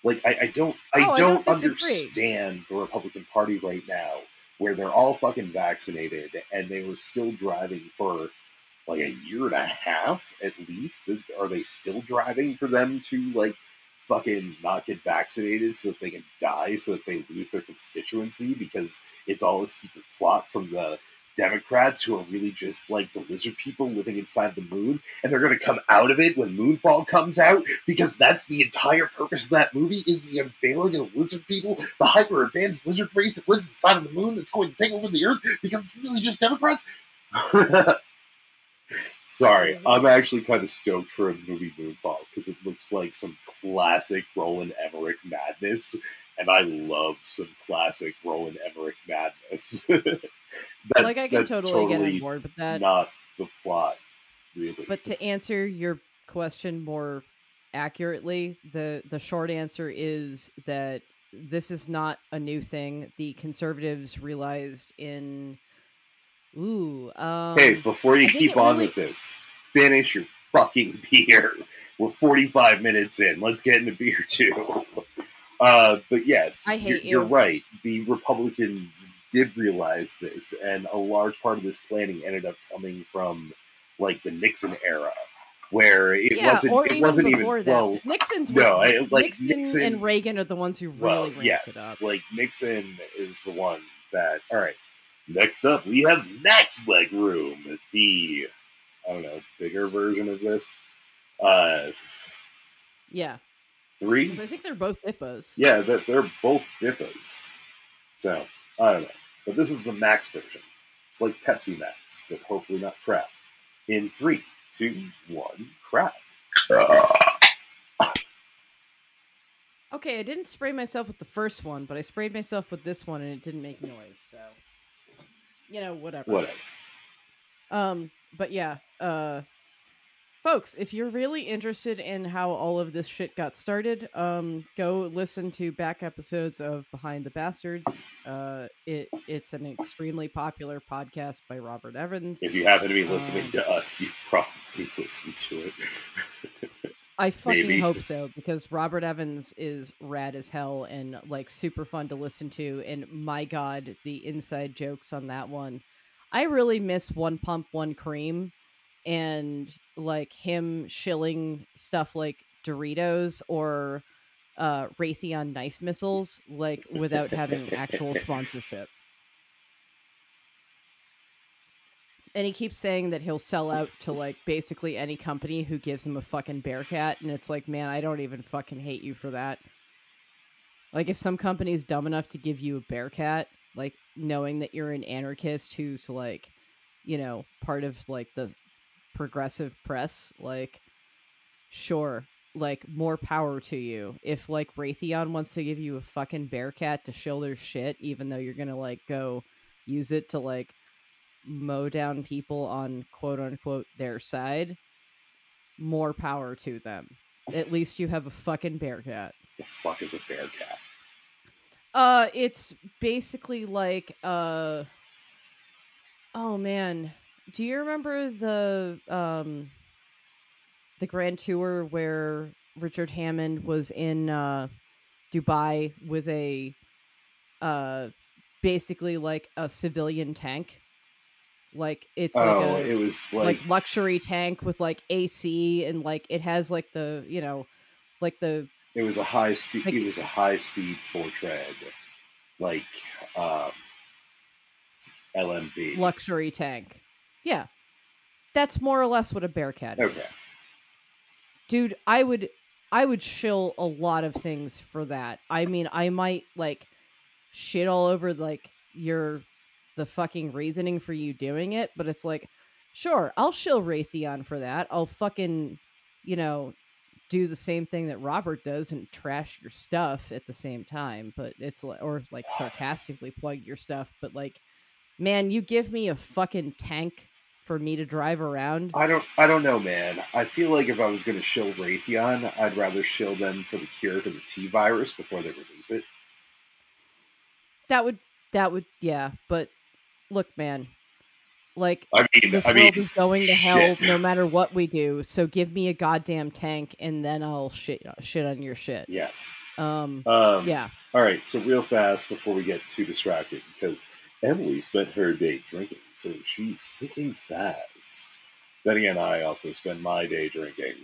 Like I, I don't, I Oh, don't, don't disagree. understand the Republican Party right now, where they're all fucking vaccinated and they were still driving for like a year and a half at least. Are they still driving for them to like fucking not get vaccinated so that they can die so that they lose their constituency because it's all a secret plot from the Democrats who are really just like the lizard people living inside the moon, and they're going to come out of it when Moonfall comes out because that's the entire purpose of that movie is the unveiling of the lizard people, the hyper advanced lizard race that lives inside of the moon that's going to take over the Earth because it's really just Democrats. Sorry, I'm actually kind of stoked for the movie Moonfall because it looks like some classic Roland Emmerich madness, and I love some classic Roland Emmerich madness. that's, like I can totally, totally, get on board with that. Not the plot, really. But to answer your question more accurately, the the short answer is that this is not a new thing. The conservatives realized in Ooh. Um, hey, before you keep on really... with this, finish your fucking beer. We're 45 minutes in. Let's get into beer too. Uh, but yes, I hate you're, you. are right. The Republicans did realize this, and a large part of this planning ended up coming from like the Nixon era, where it yeah, wasn't. it even wasn't even that. well. Nixon's no, I, like Nixon, Nixon, and Reagan are the ones who really well, ramped yes, it up. Like Nixon is the one that. All right, Next up, we have Max Leg Room, the I don't know bigger version of this. Uh, yeah, three. I think they're both DIPAs. Yeah, they're, they're both DIPAs. So I don't know, but this is the Max version. It's like Pepsi Max, but hopefully not crap. In three, two, one, crap. Okay, I didn't spray myself with the first one, but I sprayed myself with this one and it didn't make noise. So you know, whatever. Whatever. Um, but yeah, uh, folks, if you're really interested in how all of this shit got started, um, go listen to back episodes of Behind the Bastards. Uh, it it's an extremely popular podcast by Robert Evans. If you happen to be listening um, to us, you've probably listened to it. I fucking Maybe. hope so because Robert Evans is rad as hell and like super fun to listen to. And my god, the inside jokes on that one. I really miss One Pump One Cream and like him shilling stuff like Doritos or uh Raytheon knife missiles like without having actual sponsorship. And he keeps saying that he'll sell out to like basically any company who gives him a fucking Bearcat. And it's like man i don't even fucking hate you for that. Like if some company is dumb enough to give you a Bearcat like knowing that you're an anarchist who's like you know part of like the progressive press like sure like more power to you. If like raytheon wants to give you a fucking Bearcat to shill their shit even though you're gonna like go use it to like mow down people on quote unquote their side, more power to them. At least you have a fucking Bearcat. The fuck is a Bearcat? Uh, it's basically like uh. Oh man, do you remember the um. The grand tour where Richard Hammond was in uh, Dubai with a uh, basically like a civilian tank like it's oh, like a it was like, like, luxury tank with like AC and like it has like the you know like the it was a high speed like, it was a high speed four tread like um LMV luxury tank. Yeah. That's more or less what a Bearcat okay. is. Dude, I would I would shill a lot of things for that. I mean, I might like shit all over like your the fucking reasoning for you doing it, but it's like, sure, I'll shill Raytheon for that. I'll fucking, you know, do the same thing that Robert does and trash your stuff at the same time. But it's like, or like sarcastically plug your stuff. But like, man, you give me a fucking tank for me to drive around. I don't, I don't know, man. I feel like if I was going to shill Raytheon, I'd rather shill them for the cure to the T virus before they release it. That would, that would, yeah. But look, man, like I mean, this I world mean, is going to shit. hell no matter what we do. So give me a goddamn tank, and then I'll shit shit on your shit. Yes. Um. Um, yeah. All right. So real fast before we get too distracted, because Emily spent her day drinking, so she's sinking fast. then again, I also spend my day drinking,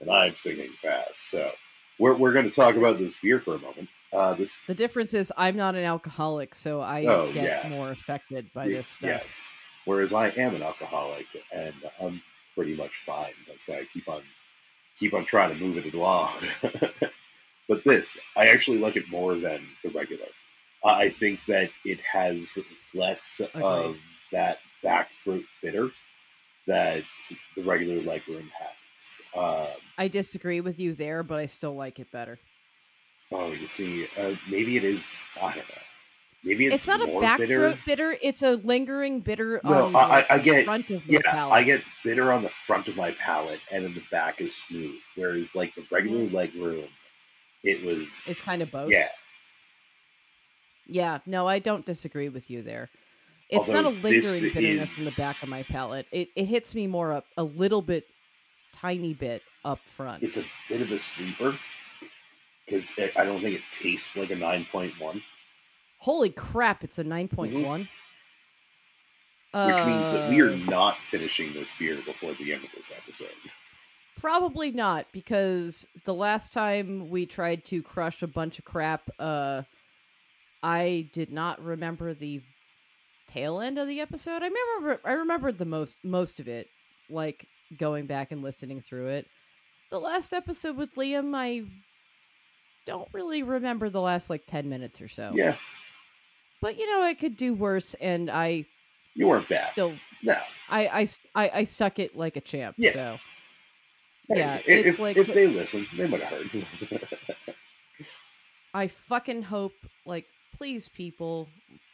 and I'm singing fast. So we're we're going to talk about this beer for a moment. Uh, this The difference is I'm not an alcoholic, so I Oh, get yeah. more affected by y- this stuff. yes, whereas I am an alcoholic, and I'm pretty much fine. That's why I keep on keep on trying to move it along. but this, I actually like it more than the regular. I think that it has less of that back throat bitter that the regular legroom has. Um, I disagree with you there, but I still like it better. Oh, you see, uh, maybe it is. I don't know. Maybe it's, It's, not a back bitter. throat bitter; it's a lingering bitter No, on I- I- I the get- front of Yeah, palate. I get bitter on the front of my palate, and then the back is smooth. Whereas, like the regular leg room, it was. It's kind of both. yeah, Yeah, no, I don't disagree with you there. It's not a lingering bitterness in the back of my palate. It it hits me more up a little bit, tiny bit up front. it's a bit of a sleeper because I don't think it tastes like a nine point one, Holy crap! It's a nine point one. Mm-hmm. which means that we are Uh, not finishing this beer before the end of this episode. Probably not, because the last time we tried to crush a bunch of crap, uh, I did not remember the tail end of the episode. I remember I remembered the most most of it, like going back and listening through it. The last episode with Liam, I don't really remember the last like ten minutes or so. Yeah, But you know, I could do worse, and I you weren't bad. still no, I, I, I suck it like a champ. Yeah. So Hey, yeah, if, it's if, like if they listen, they might have heard. I fucking hope, like, please, people,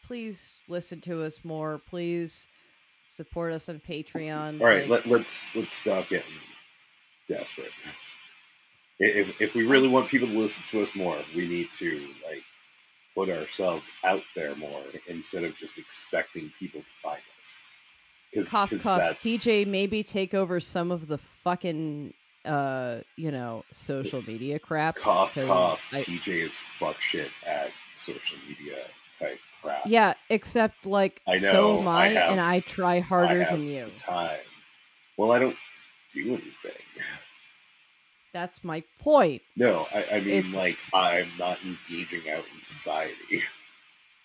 please listen to us more. Please support us on Patreon. All right, like- let, let's let's stop getting desperate. I- If if we really want people to listen to us more, we need to like put ourselves out there more instead of just expecting people to find us. Cough, cough. that's TJ, maybe take over some of the fucking, uh, you know, social media crap. cough cough. I- TJ is fuck shit at social media type crap. yeah, except like I so know, am I I, have- and I try I harder have than you. time. Well, I don't do anything. That's my point. No, I, I mean It- like I'm not engaging out in society.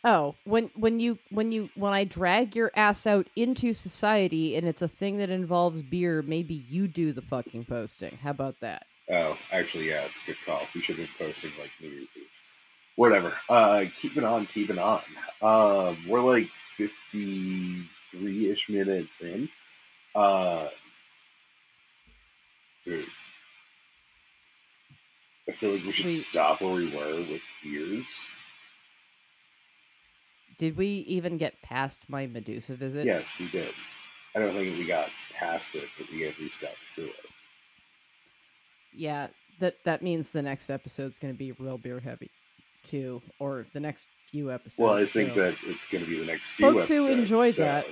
Oh, when when you when you when I drag your ass out into society and it's a thing that involves beer, maybe you do the fucking posting. How about that? Oh, actually, yeah, it's a good call. We should have been posting like New Year's Eve. Whatever. Uh, keep it on, keep it on. Um, we're like fifty-three ish minutes in. Uh, dude, I feel like we should We- stop where we were with beers. Did we even get past my Medusa visit? Yes, we did. I don't think we got past it, but we at least got through it. Yeah, that that means the next episode's going to be real beer heavy, too, or the next few episodes. Well, I think so- that it's going to be the next few Folks who episodes. enjoyed so- that,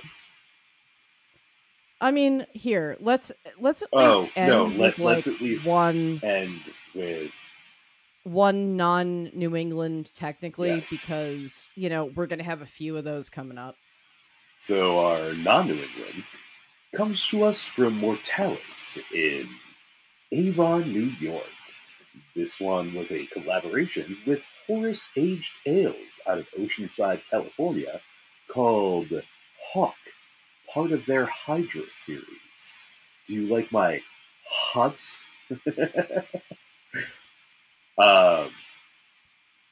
I mean, here let's let's at Oh least end no! with Let, like let's at least one end with one non New England technically Yes. because you know we're gonna have a few of those coming up. So our non-New England comes to us from Mortalis in Avon, New York. This one was a collaboration with Horus Aged Ales out of Oceanside, California, called Hawk, part of their Hydra series. Do you like my huss? um,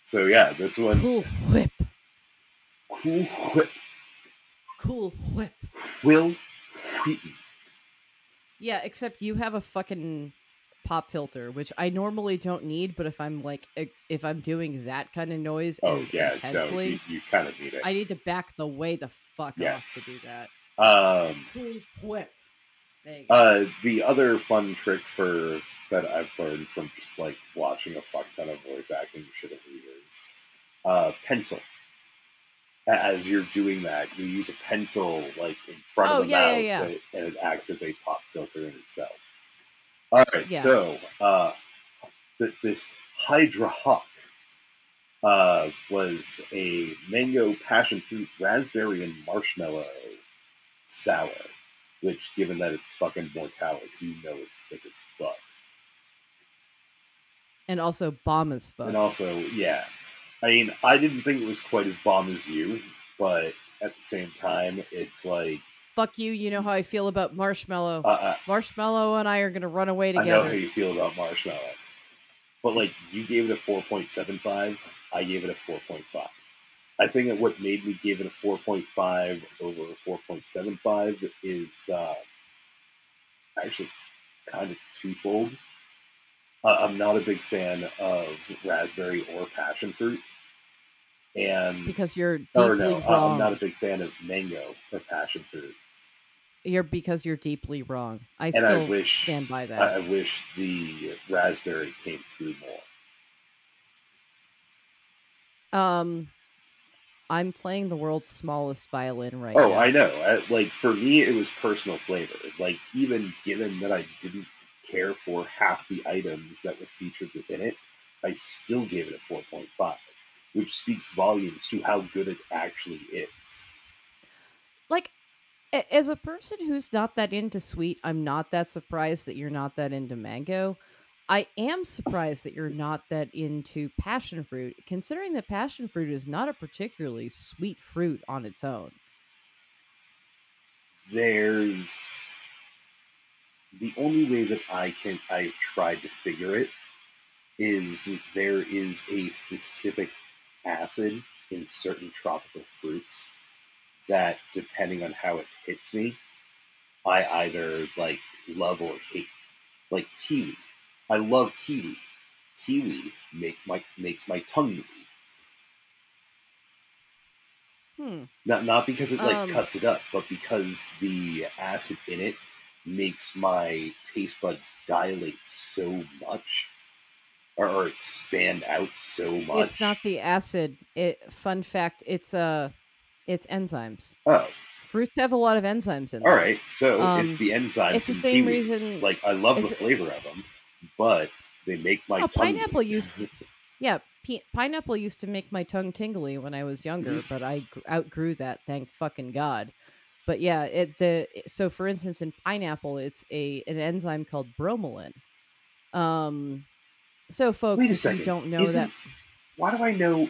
so yeah, this one, Cool whip, Cool Whip, cool whip. Wil Wheaton. Yeah, except you have a fucking pop filter, which I normally don't need, but if I'm like if I'm doing that kind of noise Oh as yeah, no, intensely, you, you kind of need it. I need to back the way the fuck off to do that. Um, Cool whip. There you go. uh, the other fun trick for that I've learned from just like watching a fuck ton of voice acting shit over the years, uh, pencil. As you're doing that, you use a pencil like in front Oh, of the yeah, mouth, yeah, yeah. and it acts as a pop filter in itself. All right, so uh, th- this Hydra Hawk uh, was a mango, passion fruit, raspberry, and marshmallow sour. which, given that it's fucking Mortalis, you know it's thick as fuck. And also bomb as fuck. And also, yeah. I mean, I didn't think it was quite as bomb as you, but at the same time, it's like. Fuck you, you know how I feel about Marshmallow. Uh, uh, Marshmallow and I are gonna run away together. I know how you feel about Marshmallow. But, like, you gave it a 4.75, I gave it a 4.5. I think that what made me give it a 4.5 over a 4.75 is uh, actually kind of twofold. Uh, I'm not a big fan of raspberry or passion fruit. And because you're deeply or no, wrong. I'm not a big fan of mango or passion fruit. You're because you're deeply wrong. I And I still wish stand by that. I, I wish the raspberry came through more. um, I'm playing the world's smallest violin right now. Oh, now. I know. I, like for me, it was personal flavor. Like even given that I didn't care for half the items that were featured within it, I still gave it a four point five, which speaks volumes to how good it actually is. like as a person who's not that into sweet, I'm not that surprised that you're not that into mango. I am surprised that you're not that into passion fruit, considering that passion fruit is not a particularly sweet fruit on its own. There's the only way that I can I've tried to figure it is there is a specific acid in certain tropical fruits that depending on how it hits me, I either like love or hate. Like kiwi. I love kiwi. Kiwi make my makes my tongue bleed. Hmm. Not not because it like Um, cuts it up, but because the acid in it makes my taste buds dilate so much, or, or expand out so much. It's not the acid. It fun fact, it's uh it's enzymes. Oh, Fruits have a lot of enzymes in them. all right. So Um, it's the enzymes. it's the same kiwis. reason- Like I love the flavor of them, but they make my Oh, tongue. pineapple used- Yeah, pi- pineapple used to make my tongue tingly when I was younger, Mm-hmm. but I outgrew that. Thank fucking god. But yeah, it the so for instance in pineapple, it's a an enzyme called bromelain. Um, so folks, if second. you don't know Isn't- that Why do I know?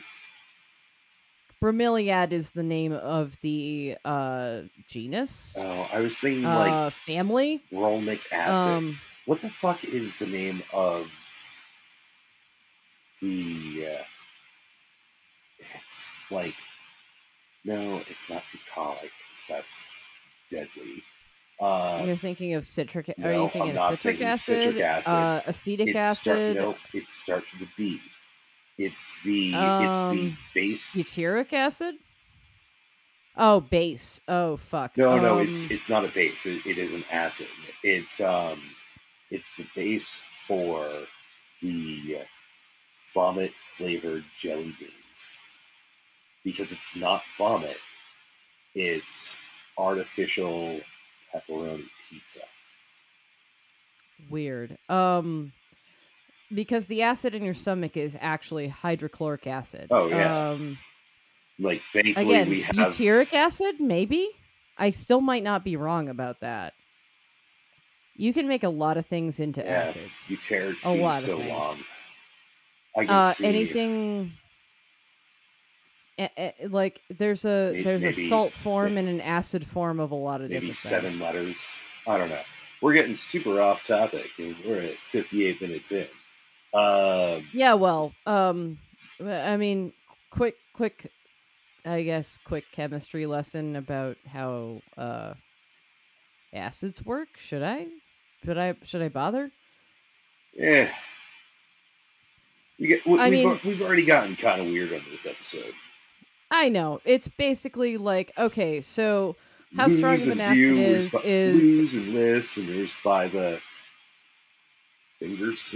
bromeliad is the name of the uh genus, Oh, I was thinking like uh family. bromic acid. Um, What the fuck is the name of the? Uh, it's like no, it's not bucolic because that's deadly. Uh, you're thinking of citric. are you thinking of citric thinking acid? citric acid. Uh, acetic it acid. Start, no, it starts with a B. It's the it's the Um, base. Butyric acid? Oh, base. Oh, fuck. No, no, Um, it's it's not a base. It, it is an acid. It's um, it's the base for the vomit flavored jelly beans because it's not vomit. It's artificial pepperoni pizza. weird. Um, because the acid in your stomach is actually hydrochloric acid. Oh, yeah. Um, Like, thankfully, again, we have butyric acid, maybe. I still might not be wrong about that. You can make a lot of things into Yeah, acids. butyric a lot seems of so things. long. I can uh see anything eh, eh, like there's a May- there's a maybe- salt form and an acid form of a lot of maybe different seven things. letters. I don't know. We're getting super off topic, and we're at 58 minutes in. Um, Yeah, well, um, I mean, quick, quick, I guess, quick chemistry lesson about how uh, acids work. Should I? Should I? Should I bother? yeah. We get, we, I we've, mean- we've already gotten kind of weird on this episode. I know it's basically like okay, so how strong of an acid is by- is lose and list, and there's by the fingers.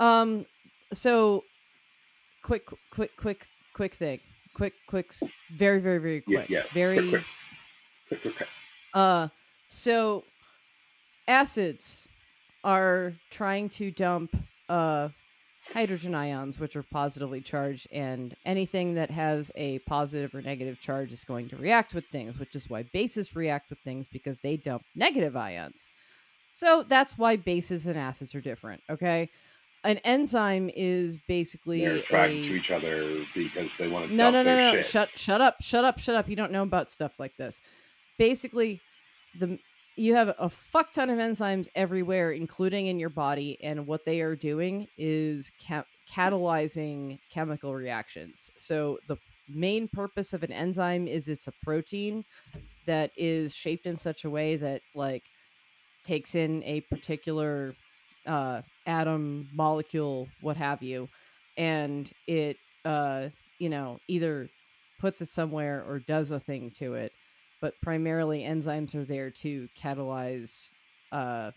um, so quick, quick, quick, quick thing, quick, quick, very, very, very Yeah, quick, yes, very. quick, quick, quick, quick, quick. Uh, so acids are trying to dump uh hydrogen ions, which are positively charged, and anything that has a positive or negative charge is going to react with things, which is why bases react with things because they dump negative ions. So that's why bases and acids are different. Okay. An enzyme is basically They're attracted a- to each other because they want to no, dump no, no, their no. shit. Shut, shut up, shut up, shut up. You don't know about stuff like this. Basically, the you have a fuck ton of enzymes everywhere, including in your body, and what they are doing is ca- catalyzing chemical reactions. So the main purpose of an enzyme is it's a protein that is shaped in such a way that like takes in a particular uh, atom, molecule, what have you, and it uh, you know either puts it somewhere or does a thing to it. But primarily, enzymes are there to catalyze uh,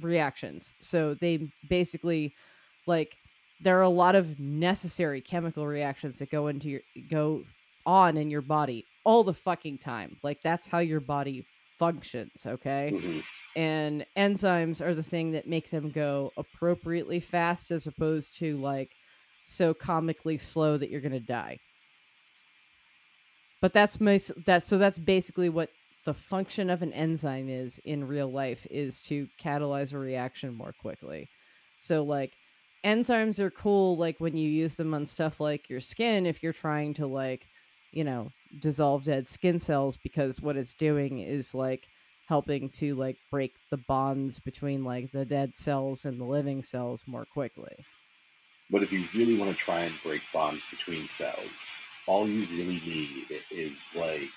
reactions. So they basically like there are a lot of necessary chemical reactions that go into your go on in your body all the fucking time. Like that's how your body functions, okay? Mhm. and enzymes are the thing that make them go appropriately fast as opposed to like so comically slow that you're going to die but that's most that's so that's basically what the function of an enzyme is in real life is to catalyze a reaction more quickly so like enzymes are cool like when you use them on stuff like your skin if you're trying to like you know dissolve dead skin cells because what it's doing is like helping to like break the bonds between like the dead cells and the living cells more quickly. But if you really want to try and break bonds between cells, all you really need is like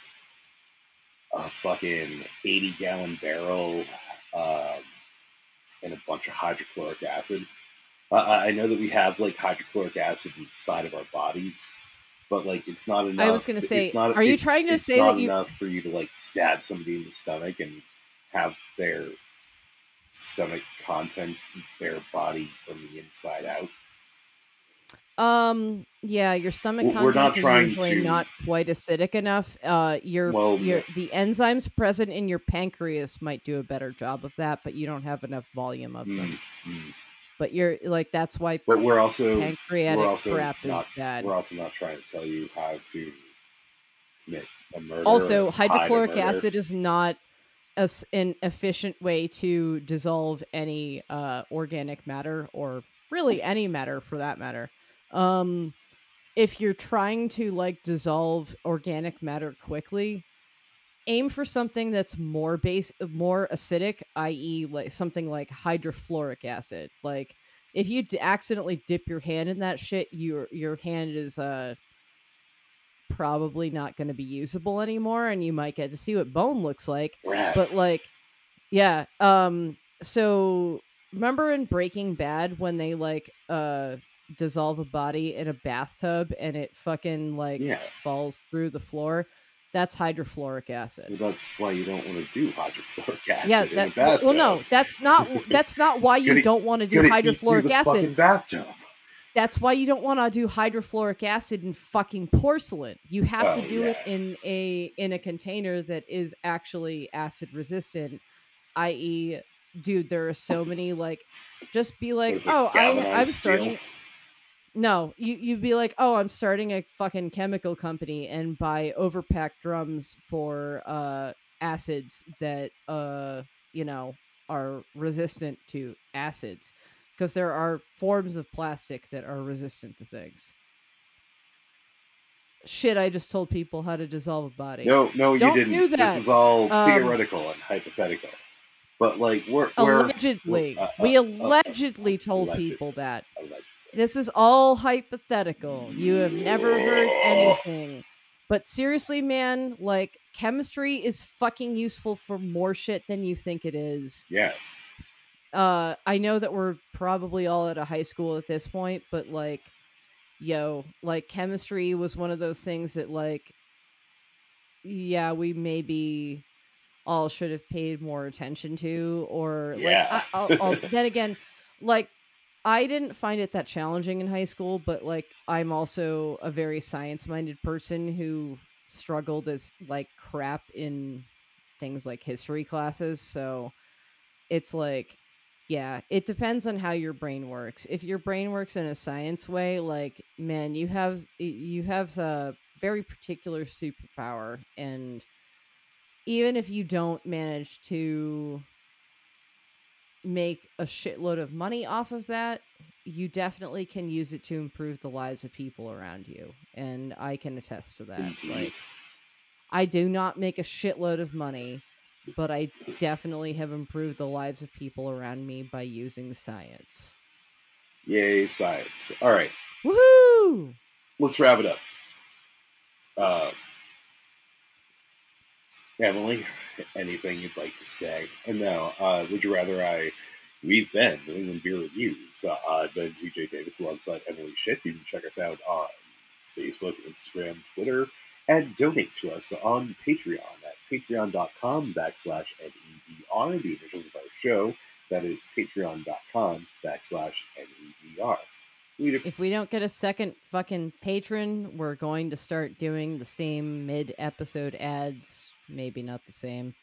a fucking 80 gallon barrel um, and a bunch of hydrochloric acid. I I know that we have like hydrochloric acid inside of our bodies, but like it's not enough. I was gonna say, it's not, are you trying to it's say not that you- enough for you to like stab somebody in the stomach and have their stomach contents eat their body from the inside out? Um yeah, your stomach We're- contents are usually to- not quite acidic enough. Uh your Well, your the enzymes present in your pancreas might do a better job of that, but you don't have enough volume of them. Mm, mm. But you're like that's why But we're also pancreatic we're also crap is not bad. we're also not trying to tell you how to commit a murder. also or hide a hydrochloric acid is not a s an efficient way to dissolve any uh, organic matter or really any matter for that matter um, if you're trying to like dissolve organic matter quickly aim for something that's more base more acidic i.e like something like hydrofluoric acid. Like if you d- accidentally dip your hand in that shit your your hand is uh probably not going to be usable anymore and you might get to see what bone looks like. Rad. but like yeah um so remember in breaking bad when they like uh dissolve a body in a bathtub and it fucking like yeah, falls through the floor that's hydrofluoric acid well, that's why you don't want to do hydrofluoric acid yeah in a bathtub. well no that's not that's not why you gonna- don't want to do hydrofluoric acid fucking bathtub. that's why you don't want to do hydrofluoric acid in fucking porcelain. You have to do it in a in a container that is actually acid resistant, i.e., dude, there are so many like just be like, "Oh, I, I'm starting no, you you'd be like, "Oh, I'm starting a fucking chemical company and buy overpacked drums for uh acids that uh, you know, are resistant to acids." Because there are forms of plastic that are resistant to things. Shit, I just told people how to dissolve a body. No, no, you Don't didn't. do that. This is all Um, theoretical and hypothetical. But like we're we're allegedly. uh, uh, we uh, allegedly told allegedly. people that. allegedly. This is all hypothetical. You have never heard anything. But seriously, man, like chemistry is fucking useful for more shit than you think it is. Yeah, Uh I know that we're probably all at a high school at this point, but like yo, like chemistry was one of those things that like yeah, we maybe all should have paid more attention to or Yeah. like I, I'll, I'll, then again like I didn't find it that challenging in high school, but like I'm also a very science minded person who struggled as like crap in things like history classes. So it's like Yeah, it depends on how your brain works. If your brain works in a science way, like man, you have you have a very particular superpower and even if you don't manage to make a shitload of money off of that, you definitely can use it to improve the lives of people around you. And I can attest to that. Indeed. Like I do not make a shitload of money, but I definitely have improved the lives of people around me by using science. Yay, science. All right, Woohoo! let's wrap it up. Uh, Emily, anything you'd like to say? And now, uh, would you rather I? We've been New England Beer Reviews. Uh, I've been TJ Davis alongside Emily Shit. You can check us out on Facebook, Instagram, Twitter, and donate to us on Patreon at patreon.com backslash NEBR, the initials of our show. That is patreon.com backslash NEBR. If we don't get a second fucking patron, we're going to start doing the same mid episode ads. Maybe not the same.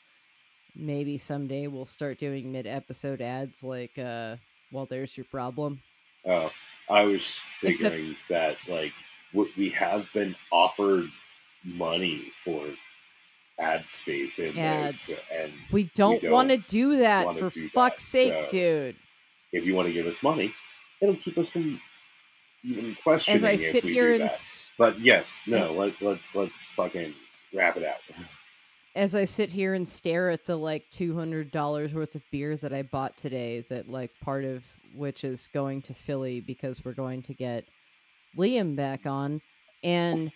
Maybe someday we'll start doing mid episode ads like, uh, well, there's your problem. Oh, I was Except- figuring that like we have been offered money for ad space in this, and We don't, don't want to do that for do that, fuck's sake, so- dude. if you want to give us money, it'll keep us from even questioning As I if sit we here do and that. But yes, no, let, let's let's fucking wrap it out. as I sit here and stare at the like two hundred dollars worth of beer that I bought today, that like part of which is going to Philly because we're going to get Liam back on, and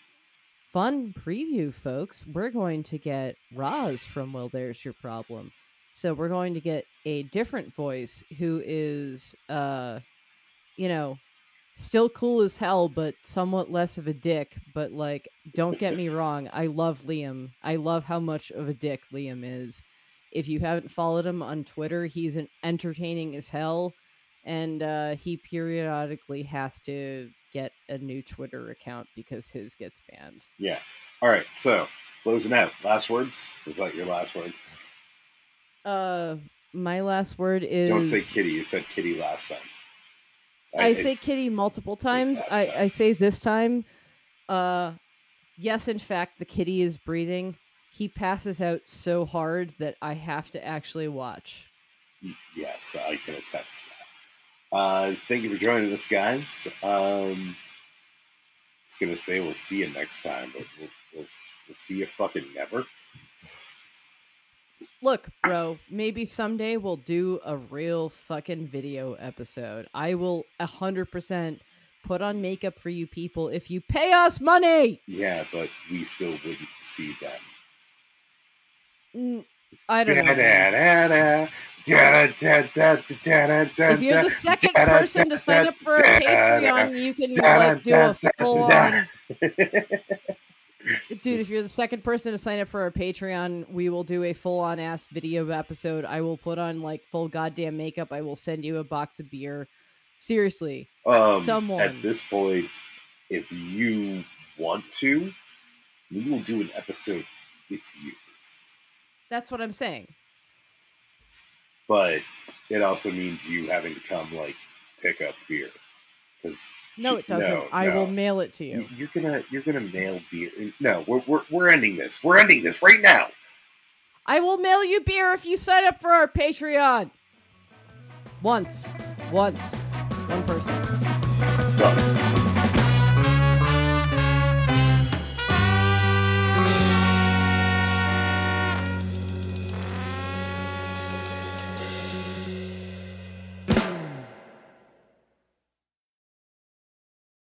fun preview, folks. We're going to get Roz from Well, There's Your Problem. So we're going to get a different voice who is, uh, you know, still cool as hell, but somewhat less of a dick. But like, don't get me wrong, I love Liam. I love how much of a dick Liam is. If you haven't followed him on Twitter, he's an entertaining as hell, and uh, he periodically has to get a new Twitter account because his gets banned. Yeah. All right. So closing out. Last words. Was that your last word? Uh, my last word is Don't say kitty. You said kitty last time. I, say kitty multiple times. I. I say this time, uh, yes, in fact, the kitty is breathing. He passes out so hard that I have to actually watch. Yes, I can attest to that. Uh, thank you for joining us, guys. Um, I was gonna say we'll see you next time, but we'll, we'll, we'll see you fucking never. Look, bro, maybe someday we'll do a real fucking video episode. I will 100% put on makeup for you people if you pay us money. Yeah, but we still wouldn't see them. Mm, I don't know. If you're the second person to sign up for a Patreon, you can like do a full on Dude, if you're the second person to sign up for our Patreon, we will do a full on ass video episode. I will put on like full goddamn makeup. I will send you a box of beer. Seriously. Um, Someone. At this point, if you want to, we will do an episode with you. That's what I'm saying. But it also means you having to come like pick up beer. Because No, it doesn't. I will mail it to you. You're gonna you're gonna mail beer. No, we're, we're we're ending this. We're ending this right now. I will mail you beer if you sign up for our Patreon. Once. Once. One person. Done.